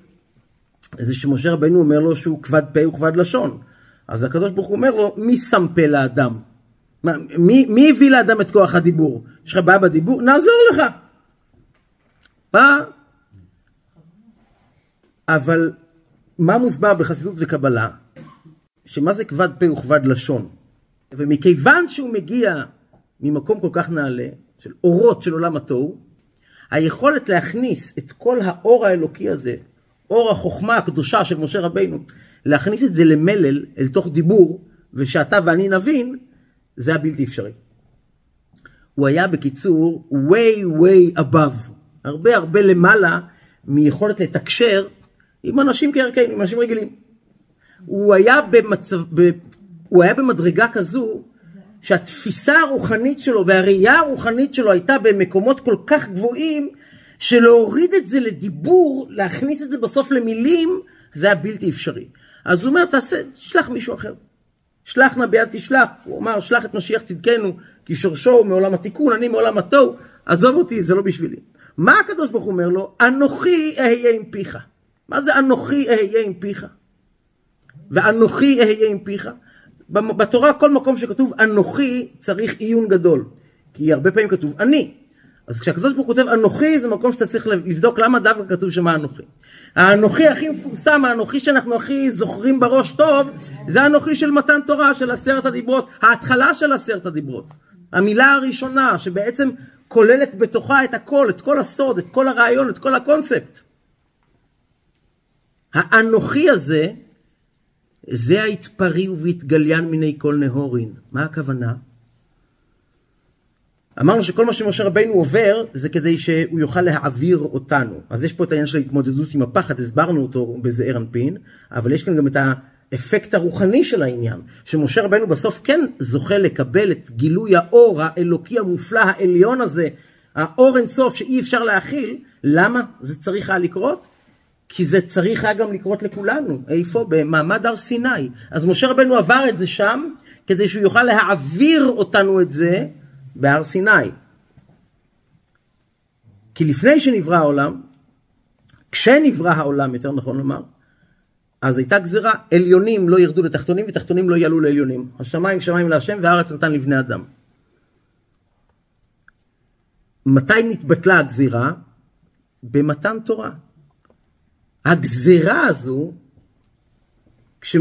זה שמשה רבנו אומר לו שהוא כבד פה וכבד לשון. אז הקדוש ברוך הוא אומר לו, מי שם פה לאדם? מה, מי, מי הביא לאדם את כוח הדיבור? יש לך בעיה בדיבור? נעזור לך. מה? אבל מה מוסבר בחסידות וקבלה? שמה זה כבד פה וכבד לשון? ומכיוון שהוא מגיע ממקום כל כך נעלה, של אורות של עולם התוהו, היכולת להכניס את כל האור האלוקי הזה, אור החוכמה הקדושה של משה רבינו, להכניס את זה למלל, אל תוך דיבור, ושאתה ואני נבין, זה היה בלתי אפשרי. הוא היה בקיצור way way above, הרבה הרבה למעלה מיכולת לתקשר עם אנשים כערכנו, עם אנשים רגילים. הוא היה, במצב, ב, הוא היה במדרגה כזו שהתפיסה הרוחנית שלו והראייה הרוחנית שלו הייתה במקומות כל כך גבוהים שלהוריד את זה לדיבור, להכניס את זה בסוף למילים, זה היה בלתי אפשרי. אז הוא אומר, תעשה, תשלח מישהו אחר. שלח נא ביד תשלח. הוא אמר, שלח את משיח צדקנו, כי שורשו הוא מעולם התיקון, אני מעולם התוהו, עזוב אותי, זה לא בשבילי. מה הקדוש ברוך הוא אומר לו? אנוכי אהיה עם פיך. מה זה אנוכי אהיה עם פיך? ואנוכי אהיה עם פיך? בתורה כל מקום שכתוב אנוכי צריך עיון גדול. כי הרבה פעמים כתוב אני. אז כשהקדוש ברוך הוא כותב אנוכי זה מקום שאתה צריך לבדוק למה דווקא כתוב שם אנוכי. האנוכי הכי מפורסם, האנוכי שאנחנו הכי זוכרים בראש טוב, זה האנוכי של מתן תורה, של עשרת הדיברות, ההתחלה של עשרת הדיברות. המילה הראשונה שבעצם כוללת בתוכה את הכל, את כל הסוד, את כל הרעיון, את כל הקונספט. האנוכי הזה, זה ההתפרי ובהתגליין מיני כל נהורין. מה הכוונה? אמרנו שכל מה שמשה רבינו עובר זה כדי שהוא יוכל להעביר אותנו. אז יש פה את העניין של ההתמודדות עם הפחד, הסברנו אותו בזעיר אנפין, אבל יש כאן גם את האפקט הרוחני של העניין, שמשה רבינו בסוף כן זוכה לקבל את גילוי האור האלוקי המופלא העליון הזה, האור אינסוף שאי אפשר להכיל. למה זה צריך היה לקרות? כי זה צריך היה גם לקרות לכולנו. איפה? במעמד הר סיני. אז משה רבנו עבר את זה שם, כדי שהוא יוכל להעביר אותנו את זה בהר סיני. כי לפני שנברא העולם, כשנברא העולם, יותר נכון לומר, אז הייתה גזירה, עליונים לא ירדו לתחתונים ותחתונים לא יעלו לעליונים. השמיים שמיים להשם והארץ נתן לבני אדם. מתי נתבטלה הגזירה? במתן תורה. הגזירה הזו, כש,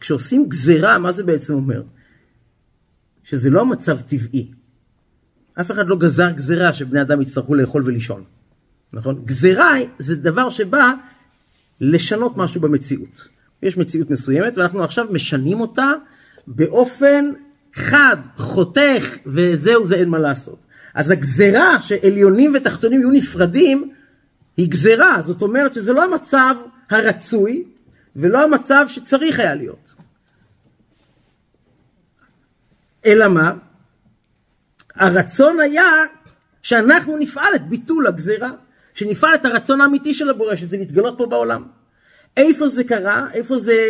כשעושים גזירה, מה זה בעצם אומר? שזה לא מצב טבעי. אף אחד לא גזר גזירה שבני אדם יצטרכו לאכול ולישון, נכון? גזירה זה דבר שבא לשנות משהו במציאות. יש מציאות מסוימת ואנחנו עכשיו משנים אותה באופן חד, חותך, וזהו זה אין מה לעשות. אז הגזרה שעליונים ותחתונים יהיו נפרדים היא גזרה, זאת אומרת שזה לא המצב הרצוי ולא המצב שצריך היה להיות. אלא מה? הרצון היה שאנחנו נפעל את ביטול הגזרה, שנפעל את הרצון האמיתי של הבורא, שזה להתגלות פה בעולם. איפה זה קרה? איפה זה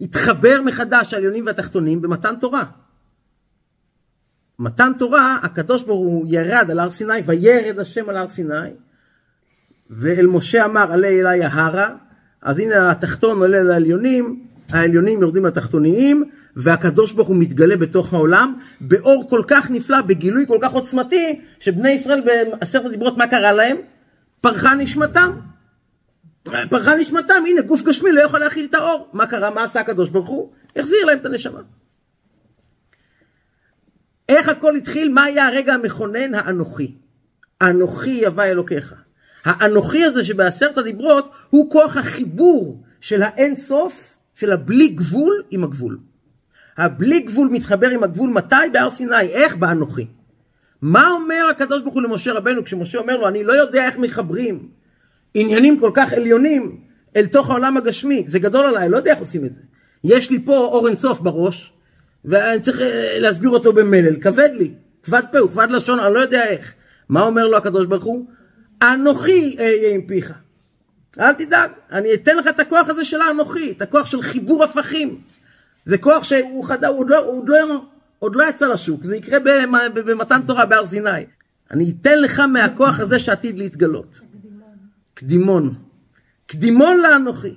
התחבר מחדש העליונים והתחתונים? במתן תורה. מתן תורה, הקדוש ברוך הוא ירד על הר סיני, וירד השם על הר סיני, ואל משה אמר עלה אלי ההרה, אז הנה התחתון עולה לעליונים, העליונים יורדים לתחתוניים, והקדוש ברוך הוא מתגלה בתוך העולם באור כל כך נפלא, בגילוי כל כך עוצמתי, שבני ישראל בעשרת הדיברות, מה קרה להם? פרחה נשמתם. פרחה נשמתם, הנה גוף גשמי לא יכול להכיל את האור. מה קרה? מה עשה הקדוש ברוך הוא? החזיר להם את הנשמה. איך הכל התחיל? מה היה הרגע המכונן? האנוכי. אנוכי יבא אלוקיך. האנוכי הזה שבעשרת הדיברות הוא כוח החיבור של האין סוף, של הבלי גבול עם הגבול. הבלי גבול מתחבר עם הגבול מתי? בהר סיני. איך? באנוכי. מה אומר הקדוש ברוך הוא למשה רבנו כשמשה אומר לו אני לא יודע איך מחברים עניינים כל כך עליונים אל תוך העולם הגשמי, זה גדול עליי, לא יודע איך עושים את זה. יש לי פה אור אינסוף בראש, ואני צריך אה, להסביר אותו במלל, כבד לי, כבד פה, הוא כבד לשון, אני לא יודע איך. מה אומר לו הקדוש ברוך הוא? אנוכי אהיה עם פיך. אל תדאג, אני אתן לך את הכוח הזה של האנוכי, את הכוח של חיבור הפכים. זה כוח שהוא חדה, הוא עוד לא, עוד לא, עוד לא יצא לשוק, זה יקרה במתן תורה בהר סיני. אני אתן לך מהכוח הזה שעתיד להתגלות. קדימון. קדימון לאנוכי.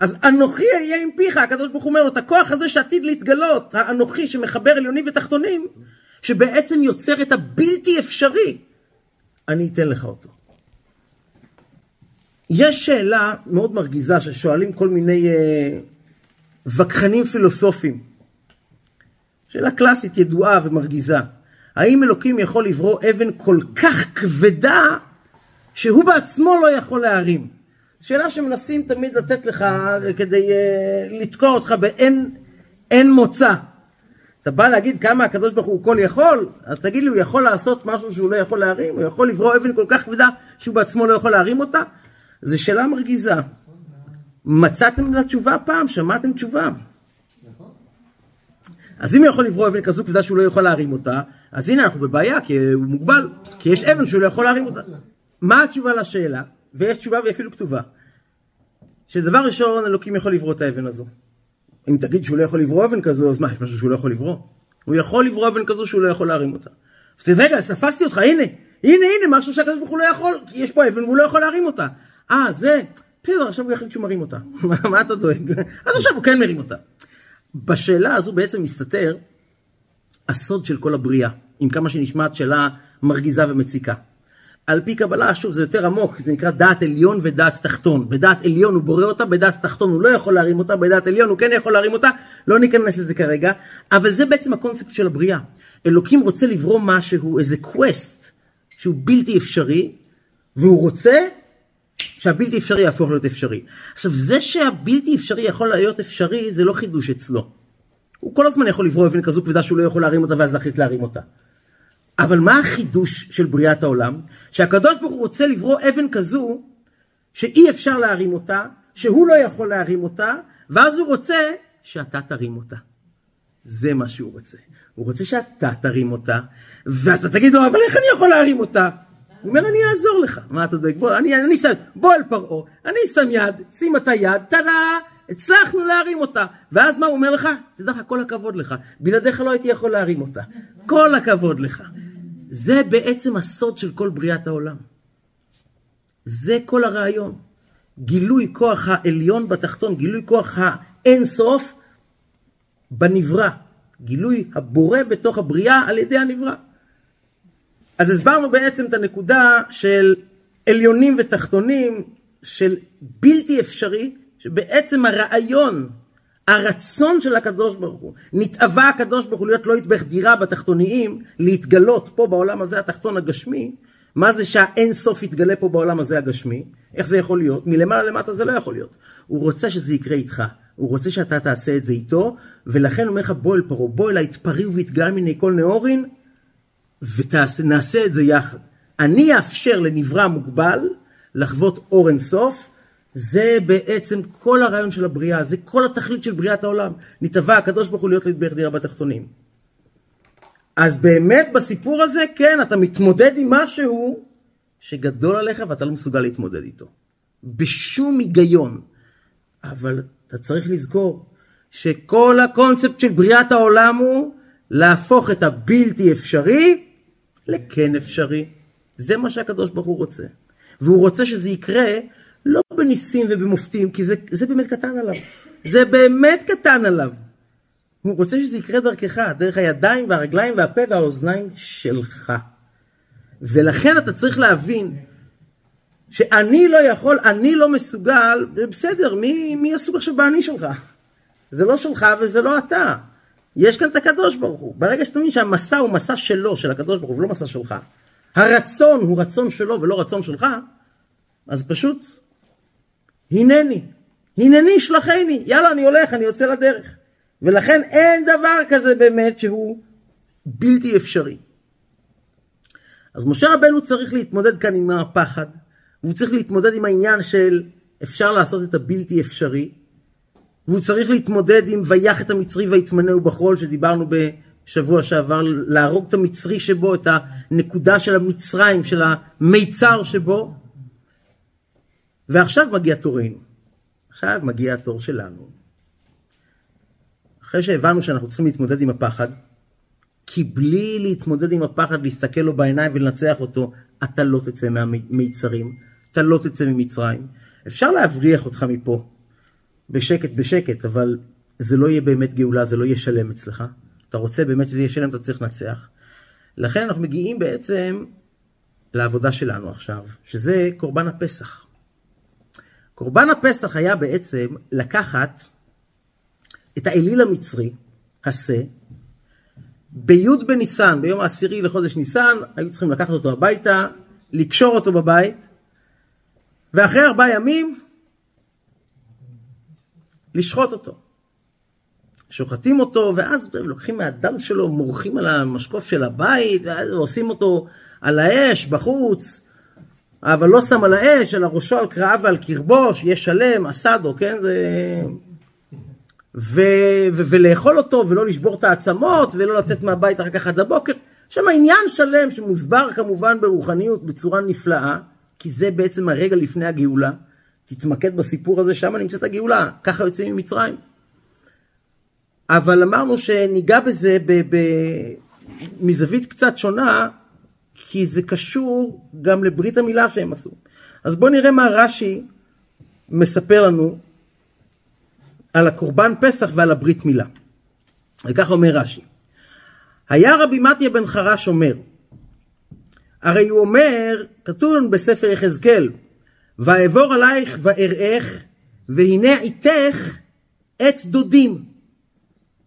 אז אנוכי אהיה עם פיך, הקדוש ברוך הוא אומר לו, את הכוח הזה שעתיד להתגלות, האנוכי שמחבר עליונים ותחתונים, שבעצם יוצר את הבלתי אפשרי, אני אתן לך אותו. יש שאלה מאוד מרגיזה ששואלים כל מיני אה, וכחנים פילוסופיים. שאלה קלאסית ידועה ומרגיזה. האם אלוקים יכול לברוא אבן כל כך כבדה שהוא בעצמו לא יכול להרים. שאלה שמנסים תמיד לתת לך כדי uh, לתקוע אותך באין מוצא. אתה בא להגיד כמה הקדוש ברוך הוא כל יכול, אז תגיד לי, הוא יכול לעשות משהו שהוא לא יכול להרים? הוא יכול לברוא אבן כל כך כבדה שהוא בעצמו לא יכול להרים אותה? זו שאלה מרגיזה. מצאתם לה תשובה פעם? שמעתם תשובה? אז אם הוא יכול לברוא אבן כזו כבדה שהוא לא יכול להרים אותה, אז הנה אנחנו בבעיה, כי הוא מוגבל, כי יש אבן שהוא לא יכול להרים אותה. מה התשובה לשאלה? ויש תשובה והיא אפילו כתובה. שדבר ראשון אלוקים יכול לברוא את האבן הזו. אם תגיד שהוא לא יכול לברוא אבן כזו, אז מה, יש משהו שהוא לא יכול לברוא? הוא יכול לברוא אבן כזו שהוא לא יכול להרים אותה. אז רגע, אז תפסתי אותך, הנה, הנה, הנה, משהו שהקדוש ברוך הוא לא יכול, כי יש פה אבן והוא לא יכול להרים אותה. אה, זה, בסדר, עכשיו הוא יחליט שהוא מרים אותה. מה אתה דואג? אז עכשיו הוא כן מרים אותה. בשאלה הזו בעצם מסתתר הסוד של כל הבריאה, עם כמה שנשמעת שאלה מרגיזה ומציקה. על פי קבלה, שוב, זה יותר עמוק, זה נקרא דעת עליון ודעת תחתון. בדעת עליון הוא בורא אותה, בדעת תחתון הוא לא יכול להרים אותה, בדעת עליון הוא כן יכול להרים אותה, לא ניכנס לזה כרגע, אבל זה בעצם הקונספט של הבריאה. אלוקים רוצה לברוא משהו, איזה quest, שהוא בלתי אפשרי, והוא רוצה שהבלתי אפשרי יהפוך להיות אפשרי. עכשיו, זה שהבלתי אפשרי יכול להיות אפשרי, זה לא חידוש אצלו. הוא כל הזמן יכול לברוא אבן כזו כבדה שהוא לא יכול להרים אותה ואז להחליט להרים אותה. אבל מה החידוש של בריאת העולם? שהקדוש ברוך הוא רוצה לברוא אבן כזו שאי אפשר להרים אותה, שהוא לא יכול להרים אותה, ואז הוא רוצה שאתה תרים אותה. זה מה שהוא רוצה. הוא רוצה שאתה תרים אותה, ואתה תגיד לו, אבל איך אני יכול להרים אותה? הוא אומר, אני אעזור לך. מה אתה דואג? בוא, אני, אני שם, בוא אל פרעה, אני שם יד, שים את היד, טלה, הצלחנו להרים אותה. ואז מה הוא אומר לך? תדע לך, כל הכבוד לך. בלעדיך לא הייתי יכול להרים אותה. כל הכבוד לך. זה בעצם הסוד של כל בריאת העולם. זה כל הרעיון. גילוי כוח העליון בתחתון, גילוי כוח האין סוף בנברא. גילוי הבורא בתוך הבריאה על ידי הנברא. אז הסברנו בעצם את הנקודה של עליונים ותחתונים, של בלתי אפשרי, שבעצם הרעיון, הרצון של הקדוש ברוך הוא, נתאווה הקדוש ברוך הוא להיות לא יתבך דירה בתחתוניים, להתגלות פה בעולם הזה התחתון הגשמי, מה זה שהאין סוף יתגלה פה בעולם הזה הגשמי? איך זה יכול להיות? מלמעלה למטה זה לא יכול להיות. הוא רוצה שזה יקרה איתך, הוא רוצה שאתה תעשה את זה איתו, ולכן הוא אומר לך בוא אל פרעה, בוא אליי תפרי ויתגל מיני כל נאורין, ונעשה את זה יחד. אני אאפשר לנברא מוגבל לחוות אור אין סוף, זה בעצם כל הרעיון של הבריאה, זה כל התכלית של בריאת העולם. נתבע הקדוש ברוך הוא להיות להתברך דירה בתחתונים. אז באמת בסיפור הזה, כן, אתה מתמודד עם משהו שגדול עליך ואתה לא מסוגל להתמודד איתו. בשום היגיון. אבל אתה צריך לזכור שכל הקונספט של בריאת העולם הוא להפוך את הבלתי אפשרי לכן אפשרי. זה מה שהקדוש ברוך הוא רוצה. והוא רוצה שזה יקרה לא בניסים ובמופתים, כי זה, זה באמת קטן עליו. זה באמת קטן עליו. הוא רוצה שזה יקרה דרכך, דרך הידיים והרגליים והפה והאוזניים שלך. ולכן אתה צריך להבין שאני לא יכול, אני לא מסוגל, בסדר, מי, מי עסוק עכשיו באני שלך? זה לא שלך וזה לא אתה. יש כאן את הקדוש ברוך הוא. ברגע שאתה מבין שהמסע הוא מסע שלו, של הקדוש ברוך הוא, ולא מסע שלך, הרצון הוא רצון שלו ולא רצון שלך, אז פשוט, הנני, הנני שלחני, יאללה אני הולך, אני יוצא לדרך. ולכן אין דבר כזה באמת שהוא בלתי אפשרי. אז משה רבנו צריך להתמודד כאן עם הפחד, והוא צריך להתמודד עם העניין של אפשר לעשות את הבלתי אפשרי, והוא צריך להתמודד עם ויח את המצרי ויתמנהו בחול שדיברנו בשבוע שעבר, להרוג את המצרי שבו, את הנקודה של המצרים, של המיצר שבו. ועכשיו מגיע תורנו. עכשיו מגיע התור שלנו. אחרי שהבנו שאנחנו צריכים להתמודד עם הפחד, כי בלי להתמודד עם הפחד, להסתכל לו בעיניים ולנצח אותו, אתה לא תצא מהמיצרים, אתה לא תצא ממצרים. אפשר להבריח אותך מפה, בשקט בשקט, אבל זה לא יהיה באמת גאולה, זה לא יהיה שלם אצלך. אתה רוצה באמת שזה יהיה שלם, אתה צריך לנצח. לכן אנחנו מגיעים בעצם לעבודה שלנו עכשיו, שזה קורבן הפסח. קורבן הפסח היה בעצם לקחת את האליל המצרי, השה, בי' בניסן, ביום העשירי לחודש ניסן, היו צריכים לקחת אותו הביתה, לקשור אותו בבית, ואחרי ארבעה ימים לשחוט אותו. שוחטים אותו, ואז הם לוקחים מהדם שלו, מורחים על המשקוף של הבית, ואז עושים אותו על האש בחוץ, אבל לא סתם על האש, אלא ראשו על קרעיו ועל קרבו, שיהיה שלם, אסדו, כן? זה... ו... ו... ולאכול אותו, ולא לשבור את העצמות, ולא לצאת מהבית אחר כך עד הבוקר. שם עניין שלם שמוסבר כמובן ברוחניות בצורה נפלאה, כי זה בעצם הרגע לפני הגאולה. תתמקד בסיפור הזה, שם נמצאת הגאולה, ככה יוצאים ממצרים. אבל אמרנו שניגע בזה ב, ב, מזווית קצת שונה, כי זה קשור גם לברית המילה שהם עשו. אז בואו נראה מה רש"י מספר לנו על הקורבן פסח ועל הברית מילה. וככה אומר רש"י: היה רבי מתיה בן חרש אומר, הרי הוא אומר, כתוב בספר יחזקאל, ואעבור עלייך ואראך, והנה איתך את דודים.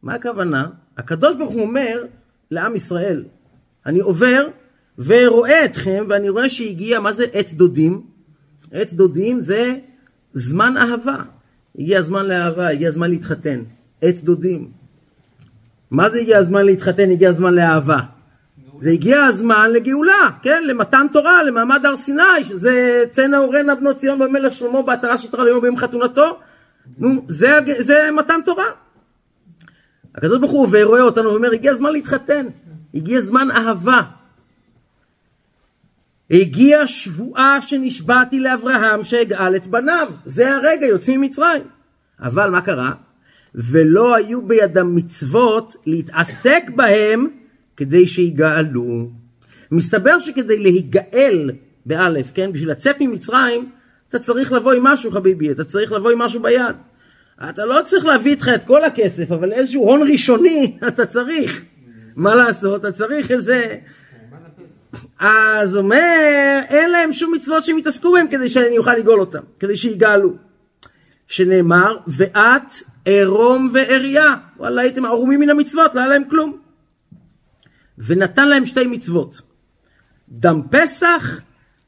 מה הכוונה? הקדוש ברוך הוא אומר לעם ישראל, אני עובר ורואה אתכם, ואני רואה שהגיע, מה זה עת דודים? עת דודים זה זמן אהבה. הגיע הזמן לאהבה, הגיע הזמן להתחתן. עת דודים. מה זה הגיע הזמן להתחתן, הגיע הזמן לאהבה? זה הגיע הזמן לגאולה, כן? למתן תורה, למעמד הר סיני, שזה צנע אורנה בנות ציון במלך שלמה בעטרה שטרה ליום ביום חתונתו. נו, זה, זה מתן תורה. הקדוש ברוך הוא עובר, רואה אותנו ואומר, הגיע הזמן להתחתן, הגיע זמן אהבה. הגיע שבועה שנשבעתי לאברהם שאגאל את בניו. זה הרגע, יוצאים ממצרים. אבל מה קרה? ולא היו בידם מצוות להתעסק בהם כדי שיגאלו. מסתבר שכדי להיגאל, באלף, כן, בשביל לצאת ממצרים, אתה צריך לבוא עם משהו חביבי, אתה צריך לבוא עם משהו ביד. אתה לא צריך להביא איתך את כל הכסף, אבל איזשהו הון ראשוני אתה צריך. מה לעשות? אתה צריך איזה... אז אומר, אין להם שום מצוות שהם יתעסקו בהם כדי שאני אוכל לגאול אותם, כדי שיגאלו. שנאמר, ואת עירום ועריה. וואלה, הייתם ערומים מן המצוות, לא היה להם כלום. ונתן להם שתי מצוות, דם פסח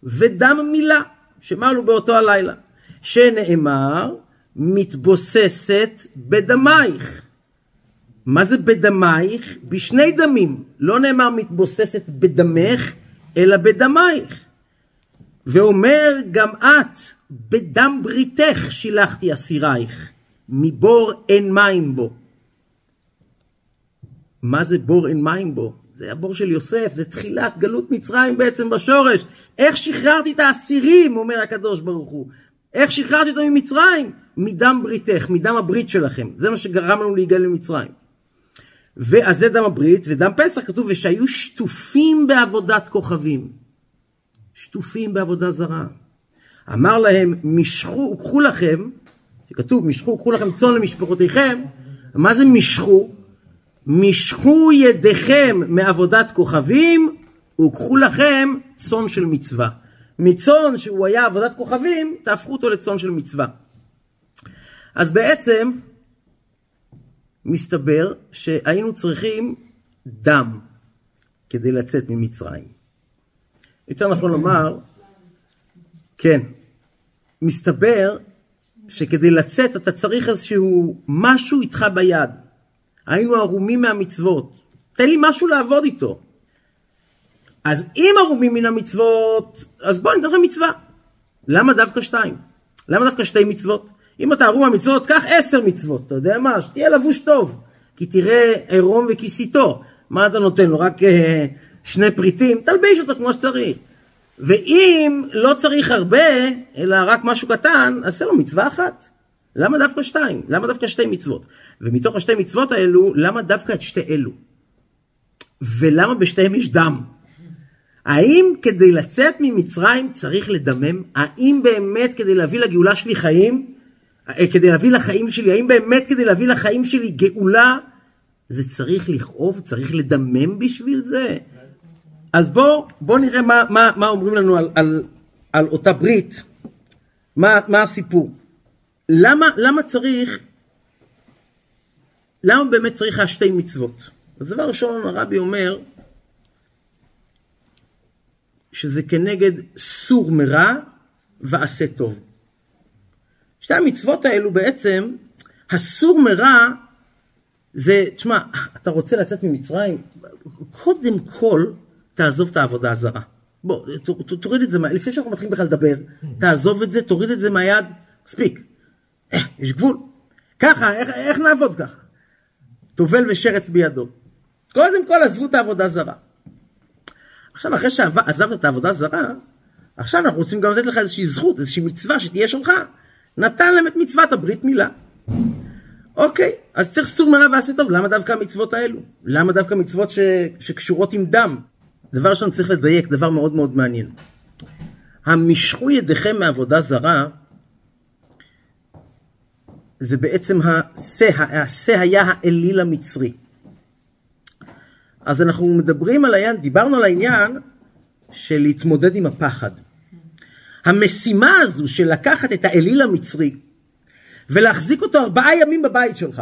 ודם מילה, שמלו באותו הלילה. שנאמר, מתבוססת בדמייך. מה זה בדמייך? בשני דמים. לא נאמר מתבוססת בדמך, אלא בדמייך. ואומר גם את, בדם בריתך שילחתי אסירייך, מבור אין מים בו. מה זה בור אין מים בו? זה הבור של יוסף, זה תחילת גלות מצרים בעצם בשורש. איך שחררתי את האסירים, אומר הקדוש ברוך הוא. איך שחררתי אותם ממצרים? מדם בריתך, מדם הברית שלכם. זה מה שגרם לנו להיגאל למצרים. ואז זה דם הברית, ודם פסח כתוב, ושהיו שטופים בעבודת כוכבים. שטופים בעבודה זרה. אמר להם, משכו, קחו לכם, שכתוב, משכו, קחו לכם צאן למשפחותיכם, מה זה משכו? משכו ידיכם מעבודת כוכבים, וקחו לכם צאן של מצווה. מצאן שהוא היה עבודת כוכבים, תהפכו אותו לצאן של מצווה. אז בעצם, מסתבר שהיינו צריכים דם כדי לצאת ממצרים. יותר נכון לומר, כן, מסתבר שכדי לצאת אתה צריך איזשהו משהו איתך ביד. היינו ערומים מהמצוות. תן לי משהו לעבוד איתו. אז אם ערומים מן המצוות, אז בוא ניתן לך מצווה. למה דווקא שתיים? למה דווקא שתי מצוות? אם אתה ערום מהמצוות, קח עשר מצוות, אתה יודע מה? שתהיה לבוש טוב. כי תראה עירום וכיסיתו. מה אתה נותן לו? רק uh, שני פריטים? תלביש אותו כמו שצריך. ואם לא צריך הרבה, אלא רק משהו קטן, אז זה לו מצווה אחת. למה דווקא שתיים? למה דווקא שתי מצוות? ומתוך השתי מצוות האלו, למה דווקא את שתי אלו? ולמה בשתיהם יש דם? האם כדי לצאת ממצרים צריך לדמם? האם באמת כדי להביא לגאולה שלי חיים, אה, כדי להביא לחיים שלי, האם באמת כדי להביא לחיים שלי גאולה, זה צריך לכאוב, צריך לדמם בשביל זה? אז בואו בוא נראה מה, מה, מה אומרים לנו על, על, על אותה ברית, מה, מה הסיפור. למה, למה צריך, למה באמת צריך השתי מצוות? אז דבר ראשון הרבי אומר שזה כנגד סור מרע ועשה טוב. שתי המצוות האלו בעצם, הסור מרע זה, תשמע, אתה רוצה לצאת ממצרים? קודם כל תעזוב את העבודה הזרה. בוא, תוריד את זה, לפני שאנחנו מתחילים בכלל לדבר, תעזוב את זה, תוריד את זה מהיד, מספיק. אה, יש גבול. ככה, איך, איך נעבוד ככה? טובל ושרץ בידו. קודם כל עזבו את העבודה הזרה. עכשיו, אחרי שעזבת את העבודה הזרה, עכשיו אנחנו רוצים גם לתת לך איזושהי זכות, איזושהי מצווה שתהיה שלך. נתן להם את מצוות הברית מילה. אוקיי, אז צריך סור מרע ועשה טוב, למה דווקא המצוות האלו? למה דווקא מצוות ש... שקשורות עם דם? דבר ראשון צריך לדייק, דבר מאוד מאוד מעניין. המשכו ידיכם מעבודה זרה, זה בעצם השה, השה היה האליל המצרי. אז אנחנו מדברים על העניין, דיברנו על העניין של להתמודד עם הפחד. המשימה הזו של לקחת את האליל המצרי ולהחזיק אותו ארבעה ימים בבית שלך,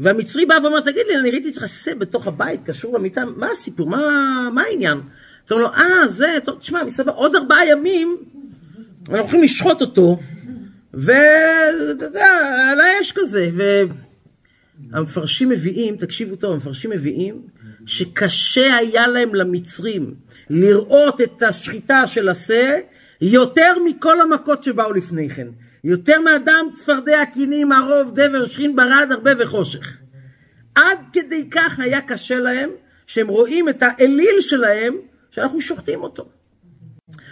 והמצרי בא ואומר, תגיד לי, אני ראיתי אצלך שא בתוך הבית, קשור למיטה, מה הסיפור, מה, מה העניין? אתה אומר לו, אה, זה, טוב, תשמע, מסתבר, עוד ארבעה ימים, אנחנו הולכים לשחוט אותו, ואתה יודע, על האש כזה, והמפרשים מביאים, תקשיבו טוב, המפרשים מביאים, שקשה היה להם למצרים לראות את השחיטה של השה יותר מכל המכות שבאו לפני כן. יותר מאדם, צפרדע, קינים, ערוב, דבר, שכין, ברד, הרבה וחושך. עד כדי כך היה קשה להם, שהם רואים את האליל שלהם, שאנחנו שוחטים אותו.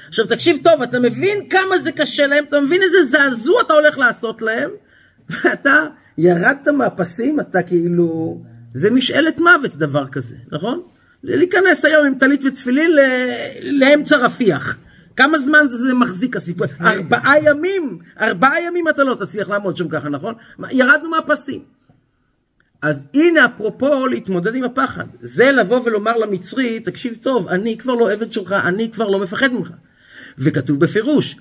עכשיו תקשיב טוב, אתה מבין כמה זה קשה להם, אתה מבין איזה זעזוע אתה הולך לעשות להם, ואתה ירדת מהפסים, אתה כאילו, זה משאלת מוות דבר כזה, נכון? להיכנס היום עם טלית ותפילין לאמצע רפיח. כמה זמן זה, מחזיק הסיפור? ארבעה ימים, ארבעה ימים אתה לא תצליח לעמוד שם ככה, נכון? ירדנו מהפסים. אז הנה אפרופו להתמודד עם הפחד, זה לבוא ולומר למצרי, תקשיב טוב, אני כבר לא עבד שלך, אני כבר לא מפחד ממך. וכתוב בפירוש,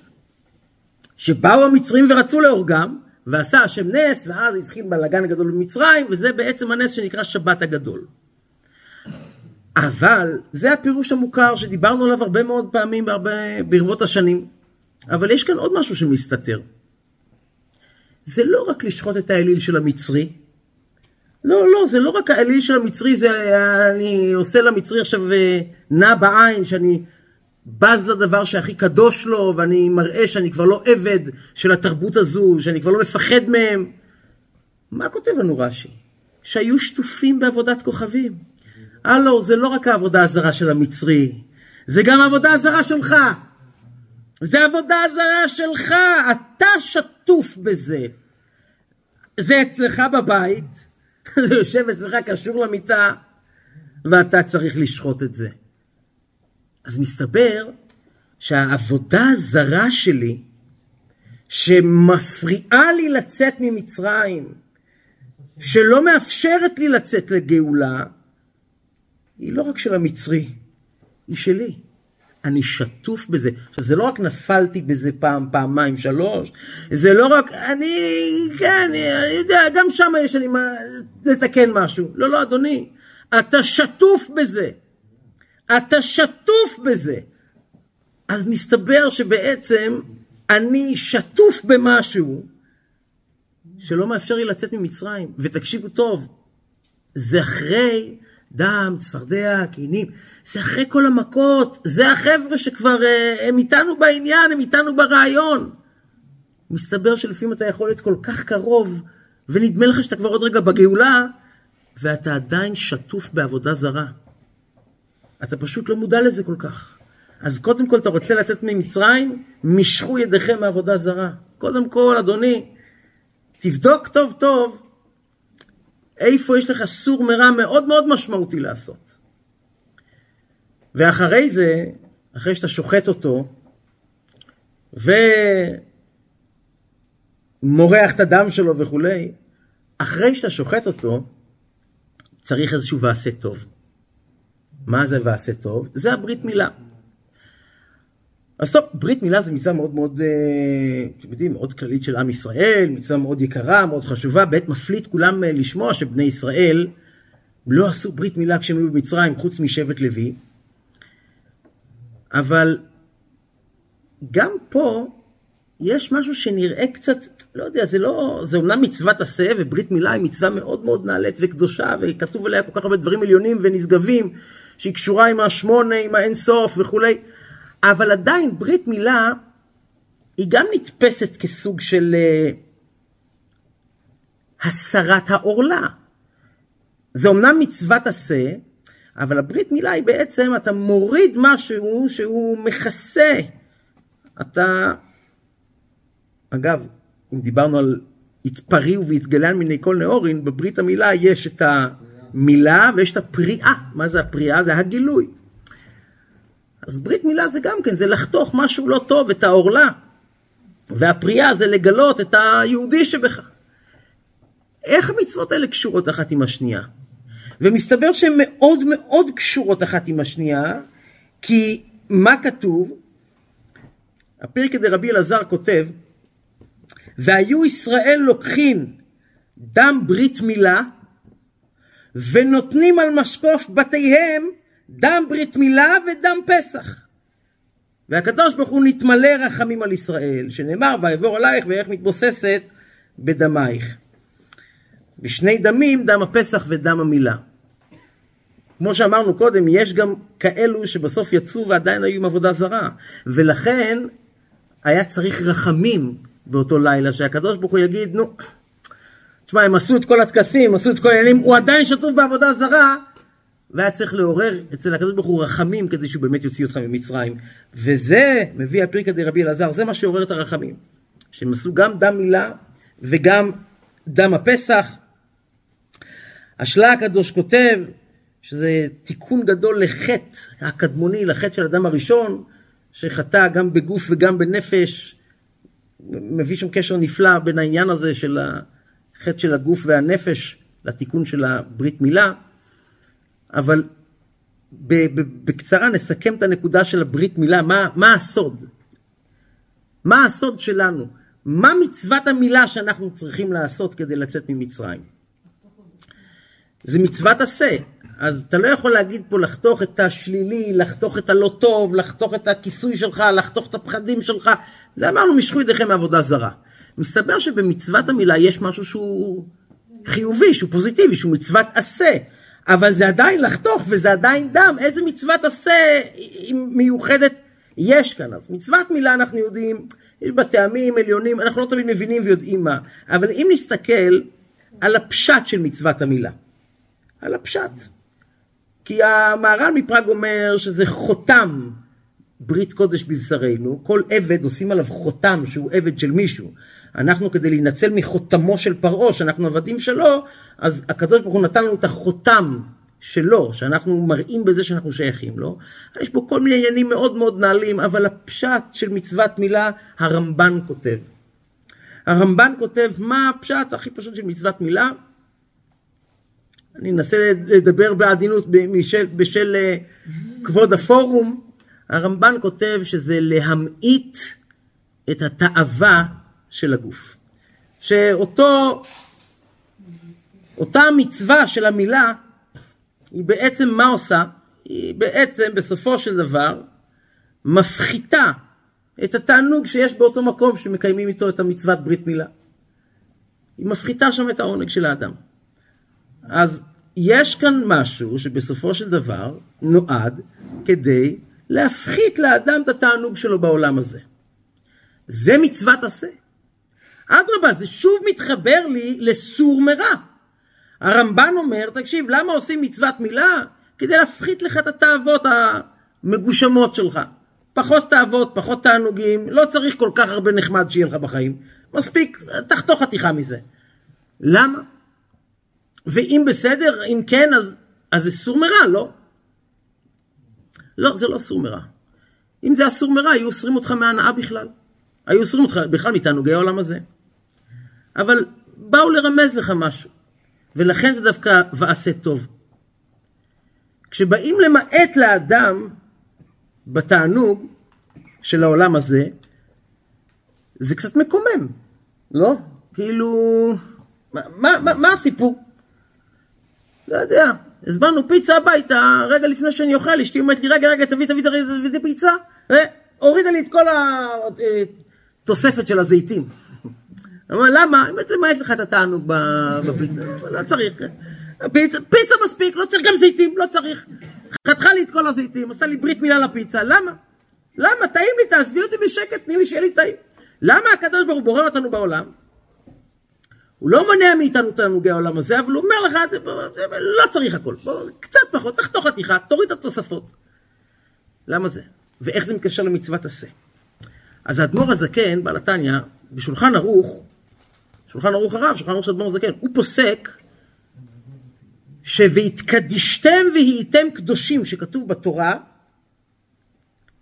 שבאו המצרים ורצו להורגם, ועשה השם נס, ואז התחיל בלאגן גדול במצרים, וזה בעצם הנס שנקרא שבת הגדול. אבל זה הפירוש המוכר שדיברנו עליו הרבה מאוד פעמים בהרבה, ברבות השנים. אבל יש כאן עוד משהו שמסתתר. זה לא רק לשחוט את האליל של המצרי, לא, לא, זה לא רק האליל של המצרי, זה אני עושה למצרי עכשיו אה, נע בעין, שאני בז לדבר שהכי קדוש לו, ואני מראה שאני כבר לא עבד של התרבות הזו, שאני כבר לא מפחד מהם. מה כותב לנו רש"י? שהיו שטופים בעבודת כוכבים. הלו, זה לא רק העבודה הזרה של המצרי, זה גם העבודה הזרה שלך. זה עבודה הזרה שלך, אתה שטוף בזה. זה אצלך בבית, זה יושב אצלך קשור למיטה, ואתה צריך לשחוט את זה. אז מסתבר שהעבודה הזרה שלי, שמפריעה לי לצאת ממצרים, שלא מאפשרת לי לצאת לגאולה, היא לא רק של המצרי, היא שלי. אני שטוף בזה. עכשיו, זה לא רק נפלתי בזה פעם, פעמיים, שלוש, זה לא רק, אני, כן, אני יודע, גם שם יש לי מה לתקן משהו. לא, לא, אדוני, אתה שטוף בזה. אתה שטוף בזה. אז מסתבר שבעצם אני שטוף במשהו שלא מאפשר לי לצאת ממצרים. ותקשיבו טוב, זה אחרי דם, צפרדע, קינים, זה אחרי כל המכות, זה החבר'ה שכבר אה, הם איתנו בעניין, הם איתנו ברעיון. מסתבר שלפעמים אתה יכול להיות כל כך קרוב, ונדמה לך שאתה כבר עוד רגע בגאולה, ואתה עדיין שטוף בעבודה זרה. אתה פשוט לא מודע לזה כל כך. אז קודם כל אתה רוצה לצאת ממצרים, משכו ידיכם מעבודה זרה. קודם כל, אדוני, תבדוק טוב טוב איפה יש לך סור מרע מאוד מאוד משמעותי לעשות. ואחרי זה, אחרי שאתה שוחט אותו, ומורח את הדם שלו וכולי, אחרי שאתה שוחט אותו, צריך איזשהו ועשה טוב. מה זה ועשה טוב? זה הברית מילה. אז טוב, ברית מילה זה מצווה מאוד מאוד, אה, אתם יודעים, מאוד כללית של עם ישראל, מצווה מאוד יקרה, מאוד חשובה, בעת מפליט כולם אה, לשמוע שבני ישראל לא עשו ברית מילה כשהם היו במצרים, חוץ משבט לוי. אבל גם פה יש משהו שנראה קצת, לא יודע, זה לא, זה אומנם מצוות עשה, וברית מילה היא מצווה מאוד מאוד נעלית וקדושה, וכתוב עליה כל כך הרבה דברים עליונים ונשגבים, שהיא קשורה עם השמונה, עם האינסוף וכולי. אבל עדיין ברית מילה היא גם נתפסת כסוג של uh, הסרת העורלה. זה אומנם מצוות עשה, אבל הברית מילה היא בעצם, אתה מוריד משהו שהוא מכסה. אתה, אגב, אם דיברנו על התפריעו והתגלן מיני כל נאורין, בברית המילה יש את המילה ויש את הפריאה. מה זה הפריאה? זה הגילוי. אז ברית מילה זה גם כן, זה לחתוך משהו לא טוב, את העורלה. והפריאה זה לגלות את היהודי שבך. איך המצוות האלה קשורות אחת עם השנייה? ומסתבר שהן מאוד מאוד קשורות אחת עם השנייה, כי מה כתוב? הפרק דרבי אלעזר כותב, והיו ישראל לוקחים דם ברית מילה ונותנים על משקוף בתיהם דם ברית מילה ודם פסח. והקדוש ברוך הוא נתמלא רחמים על ישראל, שנאמר ויעבור עלייך ואיך מתבוססת בדמייך. בשני דמים, דם הפסח ודם המילה. כמו שאמרנו קודם, יש גם כאלו שבסוף יצאו ועדיין היו עם עבודה זרה, ולכן היה צריך רחמים באותו לילה, שהקדוש ברוך הוא יגיד, נו, תשמע, הם עשו את כל הטקסים, עשו את כל העניינים, הוא עדיין שטוף בעבודה זרה, והיה צריך לעורר אצל הקדוש ברוך הוא רחמים כדי שהוא באמת יוציא אותך ממצרים. וזה מביא הפרקא דרבי אלעזר, זה מה שעורר את הרחמים. שהם עשו גם דם מילה וגם דם הפסח. השלה הקדוש כותב שזה תיקון גדול לחטא הקדמוני, לחטא של אדם הראשון, שחטא גם בגוף וגם בנפש, מביא שם קשר נפלא בין העניין הזה של החטא של הגוף והנפש לתיקון של הברית מילה, אבל בקצרה נסכם את הנקודה של הברית מילה, מה, מה הסוד? מה הסוד שלנו? מה מצוות המילה שאנחנו צריכים לעשות כדי לצאת ממצרים? זה מצוות עשה. אז אתה לא יכול להגיד פה לחתוך את השלילי, לחתוך את הלא טוב, לחתוך את הכיסוי שלך, לחתוך את הפחדים שלך. זה אמרנו, משכו ידיכם מעבודה זרה. מסתבר שבמצוות המילה יש משהו שהוא חיובי, שהוא פוזיטיבי, שהוא מצוות עשה. אבל זה עדיין לחתוך וזה עדיין דם. איזה מצוות עשה מיוחדת יש כאן? אז מצוות מילה אנחנו יודעים, יש בה טעמים עליונים, אנחנו לא תמיד מבינים ויודעים מה. אבל אם נסתכל על הפשט של מצוות המילה, על הפשט. כי המהר"ל מפראג אומר שזה חותם ברית קודש בבשרנו, כל עבד עושים עליו חותם שהוא עבד של מישהו. אנחנו כדי להינצל מחותמו של פרעה, שאנחנו עבדים שלו, אז הקדוש ברוך הוא נתן לנו את החותם שלו, שאנחנו מראים בזה שאנחנו שייכים לו. יש בו כל מיני עניינים מאוד מאוד נעלים, אבל הפשט של מצוות מילה, הרמב"ן כותב. הרמב"ן כותב מה הפשט הכי פשוט של מצוות מילה. אני אנסה לדבר בעדינות בשל, בשל אה, כבוד הפורום. הרמב"ן כותב שזה להמעיט את התאווה של הגוף. שאותו, אותה מצווה של המילה, היא בעצם מה עושה? היא בעצם בסופו של דבר מפחיתה את התענוג שיש באותו מקום שמקיימים איתו את המצוות ברית מילה. היא מפחיתה שם את העונג של האדם. אז יש כאן משהו שבסופו של דבר נועד כדי להפחית לאדם את התענוג שלו בעולם הזה. זה מצוות עשה. אדרבה, זה שוב מתחבר לי לסור מרע. הרמב"ן אומר, תקשיב, למה עושים מצוות מילה? כדי להפחית לך את התאוות המגושמות שלך. פחות תאוות, פחות תענוגים, לא צריך כל כך הרבה נחמד שיהיה לך בחיים. מספיק, תחתוך חתיכה מזה. למה? ואם בסדר, אם כן, אז, אז זה סור מרע, לא? לא, זה לא סור מרע. אם זה אסור מרע, היו אוסרים אותך מהנאה בכלל. היו אוסרים אותך בכלל מתענוגי העולם הזה. אבל באו לרמז לך משהו, ולכן זה דווקא ועשה טוב. כשבאים למעט לאדם בתענוג של העולם הזה, זה קצת מקומם, לא? כאילו, מה, מה, מה, הסיפור? לא יודע, הזמנו פיצה הביתה, רגע לפני שאני אוכל, אשתי אומרת לי, רגע, רגע, תביא, תביא, תביא, תביא, תביא פיצה, והורידה לי את כל התוספת של הזיתים. אמר, למה? אם אתה למעט לך את התענוג בפיצה, לא צריך. פיצה, פיצה מספיק, לא צריך גם זיתים, לא צריך. חתכה לי את כל הזיתים, עשה לי ברית מילה לפיצה, למה? למה? טעים לי, תעזבי אותי בשקט, תני לי שיהיה לי טעים. למה הקדוש ברוך הוא בורא אותנו בעולם? הוא לא מונע מאיתנו תענוגי העולם הזה, אבל הוא אומר לך, לא צריך הכל, בוא, קצת פחות, תחתוך חתיכה, תוריד את התוספות. למה זה? ואיך זה מתקשר למצוות עשה? אז האדמו"ר הזקן, בעל התניא, בשולחן ערוך, שולחן ערוך הרב, שולחן ערוך של אדמו"ר הזקן, הוא פוסק ש"ויתקדישתם והייתם קדושים" שכתוב בתורה,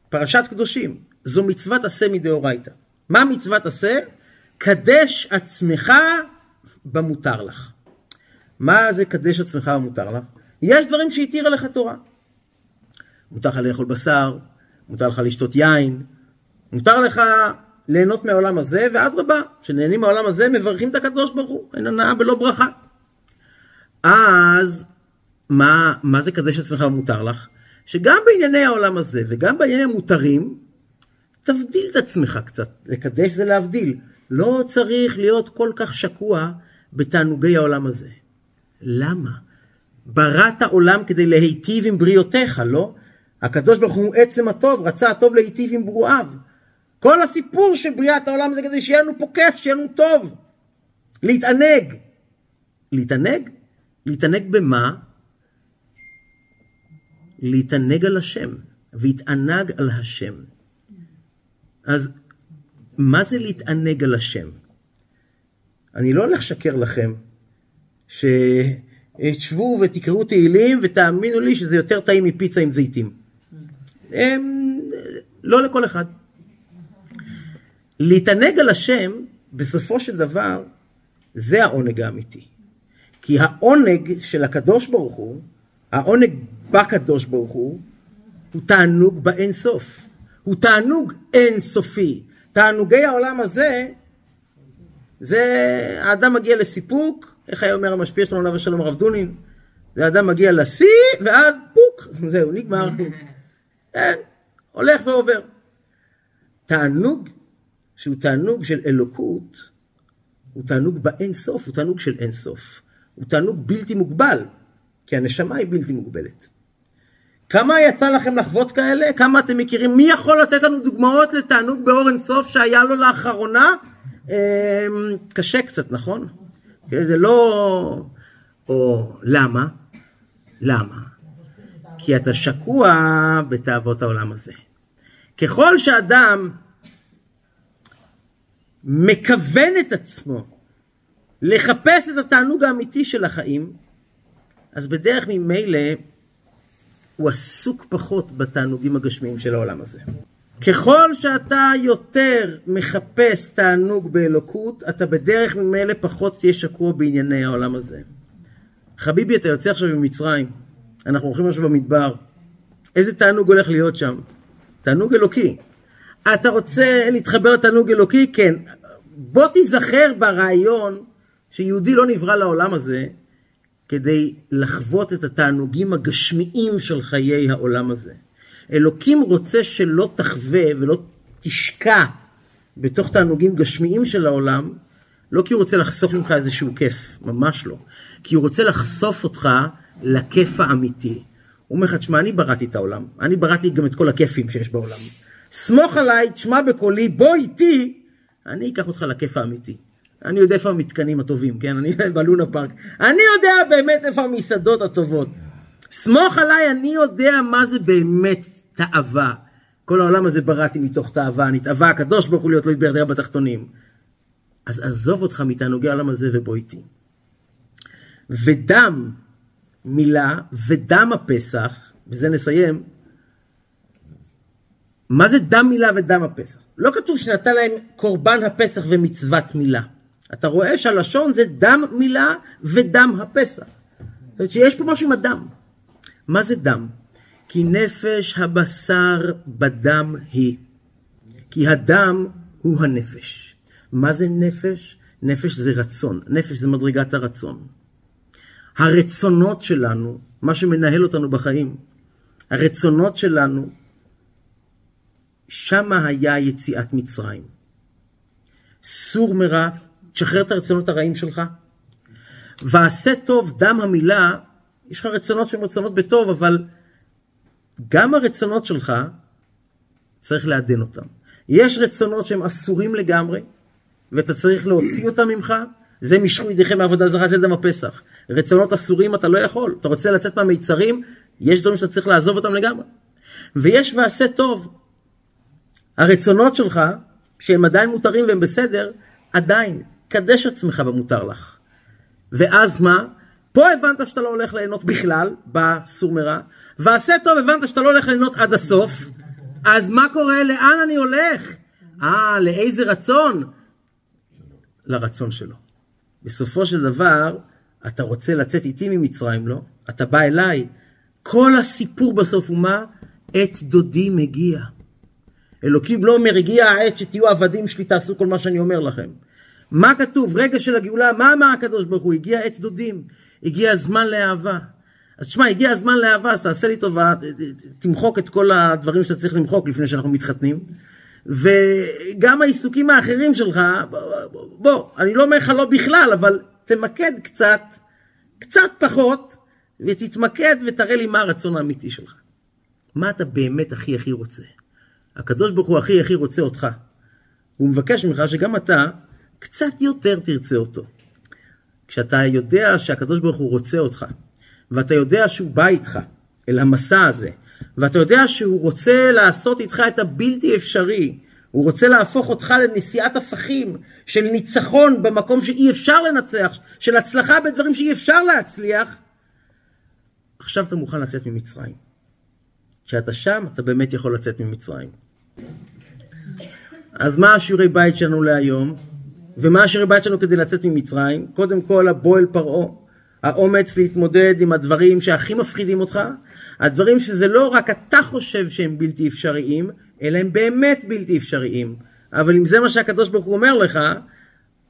פרשת קדושים, זו מצוות עשה מדאורייתא. מה מצוות עשה? קדש עצמך במותר לך. מה זה קדש עצמך במותר לך? יש דברים שהתירה לך תורה. מותר לך לאכול בשר, מותר לך לשתות יין, מותר לך ליהנות מהעולם הזה, ואדרבה, כשנהנים מהעולם הזה מברכים את הקדוש ברוך הוא, אין הנאה בלא ברכה. אז מה, מה זה קדש עצמך ומותר לך? שגם בענייני העולם הזה וגם בענייני המותרים, תבדיל את עצמך קצת. לקדש זה להבדיל. לא צריך להיות כל כך שקוע בתענוגי העולם הזה. למה? בראת העולם כדי להיטיב עם בריאותיך, לא? הקדוש ברוך הוא עצם הטוב, רצה הטוב להיטיב עם ברואיו. כל הסיפור של בריאת העולם זה כדי שיהיה לנו פה כיף, שיהיה לנו טוב. להתענג. להתענג? להתענג במה? להתענג על השם. והתענג על השם. אז מה זה להתענג על השם? אני לא הולך לשקר לכם תשבו ותקראו תהילים ותאמינו לי שזה יותר טעים מפיצה עם זיתים. הם, לא לכל אחד. להתענג על השם, בסופו של דבר, זה העונג האמיתי. כי העונג של הקדוש ברוך הוא, העונג בקדוש ברוך הוא, הוא תענוג באין סוף. הוא תענוג אין סופי. תענוגי העולם הזה, זה האדם מגיע לסיפוק, איך היה אומר המשפיע שלנו עליו השלום הרב דונין? זה האדם מגיע לשיא, ואז פוק, זהו, נגמר. כן, הולך ועובר. תענוג שהוא תענוג של אלוקות, הוא תענוג באין סוף, הוא תענוג של אין סוף. הוא תענוג בלתי מוגבל, כי הנשמה היא בלתי מוגבלת. כמה יצא לכם לחוות כאלה? כמה אתם מכירים? מי יכול לתת לנו דוגמאות לתענוג באור אין סוף שהיה לו לאחרונה? אמ, קשה קצת, נכון? זה לא... או למה? למה? כי אתה שקוע בתאוות העולם הזה. ככל שאדם מכוון את עצמו לחפש את התענוג האמיתי של החיים, אז בדרך ממילא הוא עסוק פחות בתענוגים הגשמיים של העולם הזה. ככל שאתה יותר מחפש תענוג באלוקות, אתה בדרך ממילא פחות תהיה שקוע בענייני העולם הזה. חביבי, אתה יוצא עכשיו ממצרים, אנחנו הולכים עכשיו במדבר. איזה תענוג הולך להיות שם? תענוג אלוקי. אתה רוצה להתחבר לתענוג אלוקי? כן. בוא תיזכר ברעיון שיהודי לא נברא לעולם הזה כדי לחוות את התענוגים הגשמיים של חיי העולם הזה. אלוקים רוצה שלא תחווה ולא תשקע בתוך תענוגים גשמיים של העולם, לא כי הוא רוצה לחסוך ממך איזשהו כיף, ממש לא. כי הוא רוצה לחשוף אותך לכיף האמיתי. הוא אומר לך, תשמע, אני בראתי את העולם, אני בראתי גם את כל הכיפים שיש בעולם. סמוך עליי, תשמע בקולי, בוא איתי, אני אקח אותך לכיף האמיתי. אני יודע איפה המתקנים הטובים, כן? אני בלונה פארק. אני יודע באמת איפה המסעדות הטובות. סמוך עליי, אני יודע מה זה באמת תאווה. כל העולם הזה בראתי מתוך תאווה, נתאווה הקדוש ברוך הוא להיות לא יתברך בתחתונים. אז עזוב אותך מתענוגי העולם הזה ובוא איתי. ודם מילה ודם הפסח, בזה נסיים, מה זה דם מילה ודם הפסח? לא כתוב שנתן להם קורבן הפסח ומצוות מילה. אתה רואה שהלשון זה דם מילה ודם הפסח. זאת אומרת שיש פה משהו עם הדם. מה זה דם? כי נפש הבשר בדם היא. כי הדם הוא הנפש. מה זה נפש? נפש זה רצון. נפש זה מדרגת הרצון. הרצונות שלנו, מה שמנהל אותנו בחיים, הרצונות שלנו, שמה היה יציאת מצרים. סור מרע, תשחרר את הרצונות הרעים שלך. ועשה טוב, דם המילה, יש לך רצונות שהן רצונות בטוב, אבל גם הרצונות שלך, צריך לעדן אותם. יש רצונות שהם אסורים לגמרי, ואתה צריך להוציא אותם ממך, זה משכו ידיכם מעבודה זרה, זה דם הפסח. רצונות אסורים אתה לא יכול. אתה רוצה לצאת מהמיצרים, יש דברים שאתה צריך לעזוב אותם לגמרי. ויש ועשה טוב. הרצונות שלך, שהם עדיין מותרים והם בסדר, עדיין, קדש עצמך במותר לך. ואז מה? פה הבנת שאתה לא הולך ליהנות בכלל, בסור מרע, ועשה טוב הבנת שאתה לא הולך ליהנות עד הסוף, אז מה קורה? לאן אני הולך? אה, לאיזה רצון? לרצון שלו. בסופו של דבר, אתה רוצה לצאת איתי ממצרים, לא? אתה בא אליי. כל הסיפור בסוף הוא מה? עת דודי מגיע. אלוקים לא אומר, הגיע העת שתהיו עבדים שלי, תעשו כל מה שאני אומר לכם. מה כתוב? רגע של הגאולה, מה אמר הקדוש ברוך הוא? הגיע עת דודים, הגיע הזמן לאהבה. אז תשמע, הגיע הזמן לאהבה, אז תעשה לי טובה, תמחוק את כל הדברים שאתה צריך למחוק לפני שאנחנו מתחתנים. וגם העיסוקים האחרים שלך, בוא, אני לא אומר לך לא בכלל, אבל תמקד קצת, קצת פחות, ותתמקד ותראה לי מה הרצון האמיתי שלך. מה אתה באמת הכי הכי רוצה? הקדוש ברוך הוא הכי הכי רוצה אותך. הוא מבקש ממך שגם אתה קצת יותר תרצה אותו. כשאתה יודע שהקדוש ברוך הוא רוצה אותך, ואתה יודע שהוא בא איתך אל המסע הזה, ואתה יודע שהוא רוצה לעשות איתך את הבלתי אפשרי, הוא רוצה להפוך אותך לנשיאת הפכים, של ניצחון במקום שאי אפשר לנצח, של הצלחה בדברים שאי אפשר להצליח, עכשיו אתה מוכן לצאת ממצרים. כשאתה שם, אתה באמת יכול לצאת ממצרים. אז מה השיעורי בית שלנו להיום? ומה השיעורי בית שלנו כדי לצאת ממצרים? קודם כל, הבועל פרעה, האומץ להתמודד עם הדברים שהכי מפחידים אותך, הדברים שזה לא רק אתה חושב שהם בלתי אפשריים, אלא הם באמת בלתי אפשריים. אבל אם זה מה שהקדוש ברוך הוא אומר לך,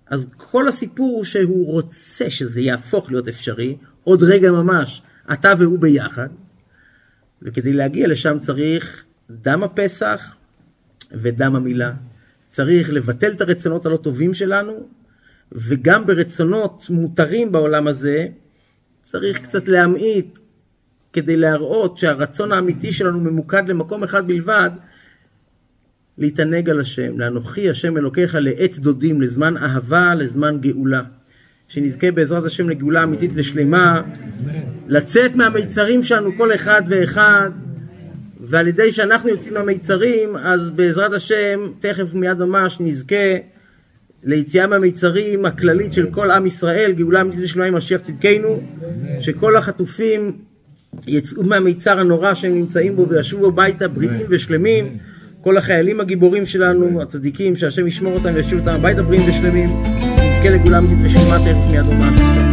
אז כל הסיפור הוא שהוא רוצה שזה יהפוך להיות אפשרי, עוד רגע ממש, אתה והוא ביחד, וכדי להגיע לשם צריך דם הפסח ודם המילה. צריך לבטל את הרצונות הלא טובים שלנו, וגם ברצונות מותרים בעולם הזה, צריך קצת להמעיט כדי להראות שהרצון האמיתי שלנו ממוקד למקום אחד בלבד, להתענג על השם, לאנוכי השם אלוקיך לעת דודים, לזמן אהבה, לזמן גאולה. שנזכה בעזרת השם לגאולה אמיתית ושלמה, לצאת מהמיצרים שלנו כל אחד ואחד, ועל ידי שאנחנו יוצאים מהמיצרים, אז בעזרת השם, תכף מיד ממש נזכה ליציאה מהמיצרים הכללית של כל עם ישראל, גאולה אמיתית עם משיח צדקנו, שכל החטופים יצאו מהמיצר הנורא שהם נמצאים בו וישובו הביתה בריאים ושלמים. כל החיילים הגיבורים שלנו, הצדיקים, שהשם ישמור אותם וישיב אותם הביתה בריאים ושלמים. נזכה לגאולה אמיתית ושלמה תכף מיד גדול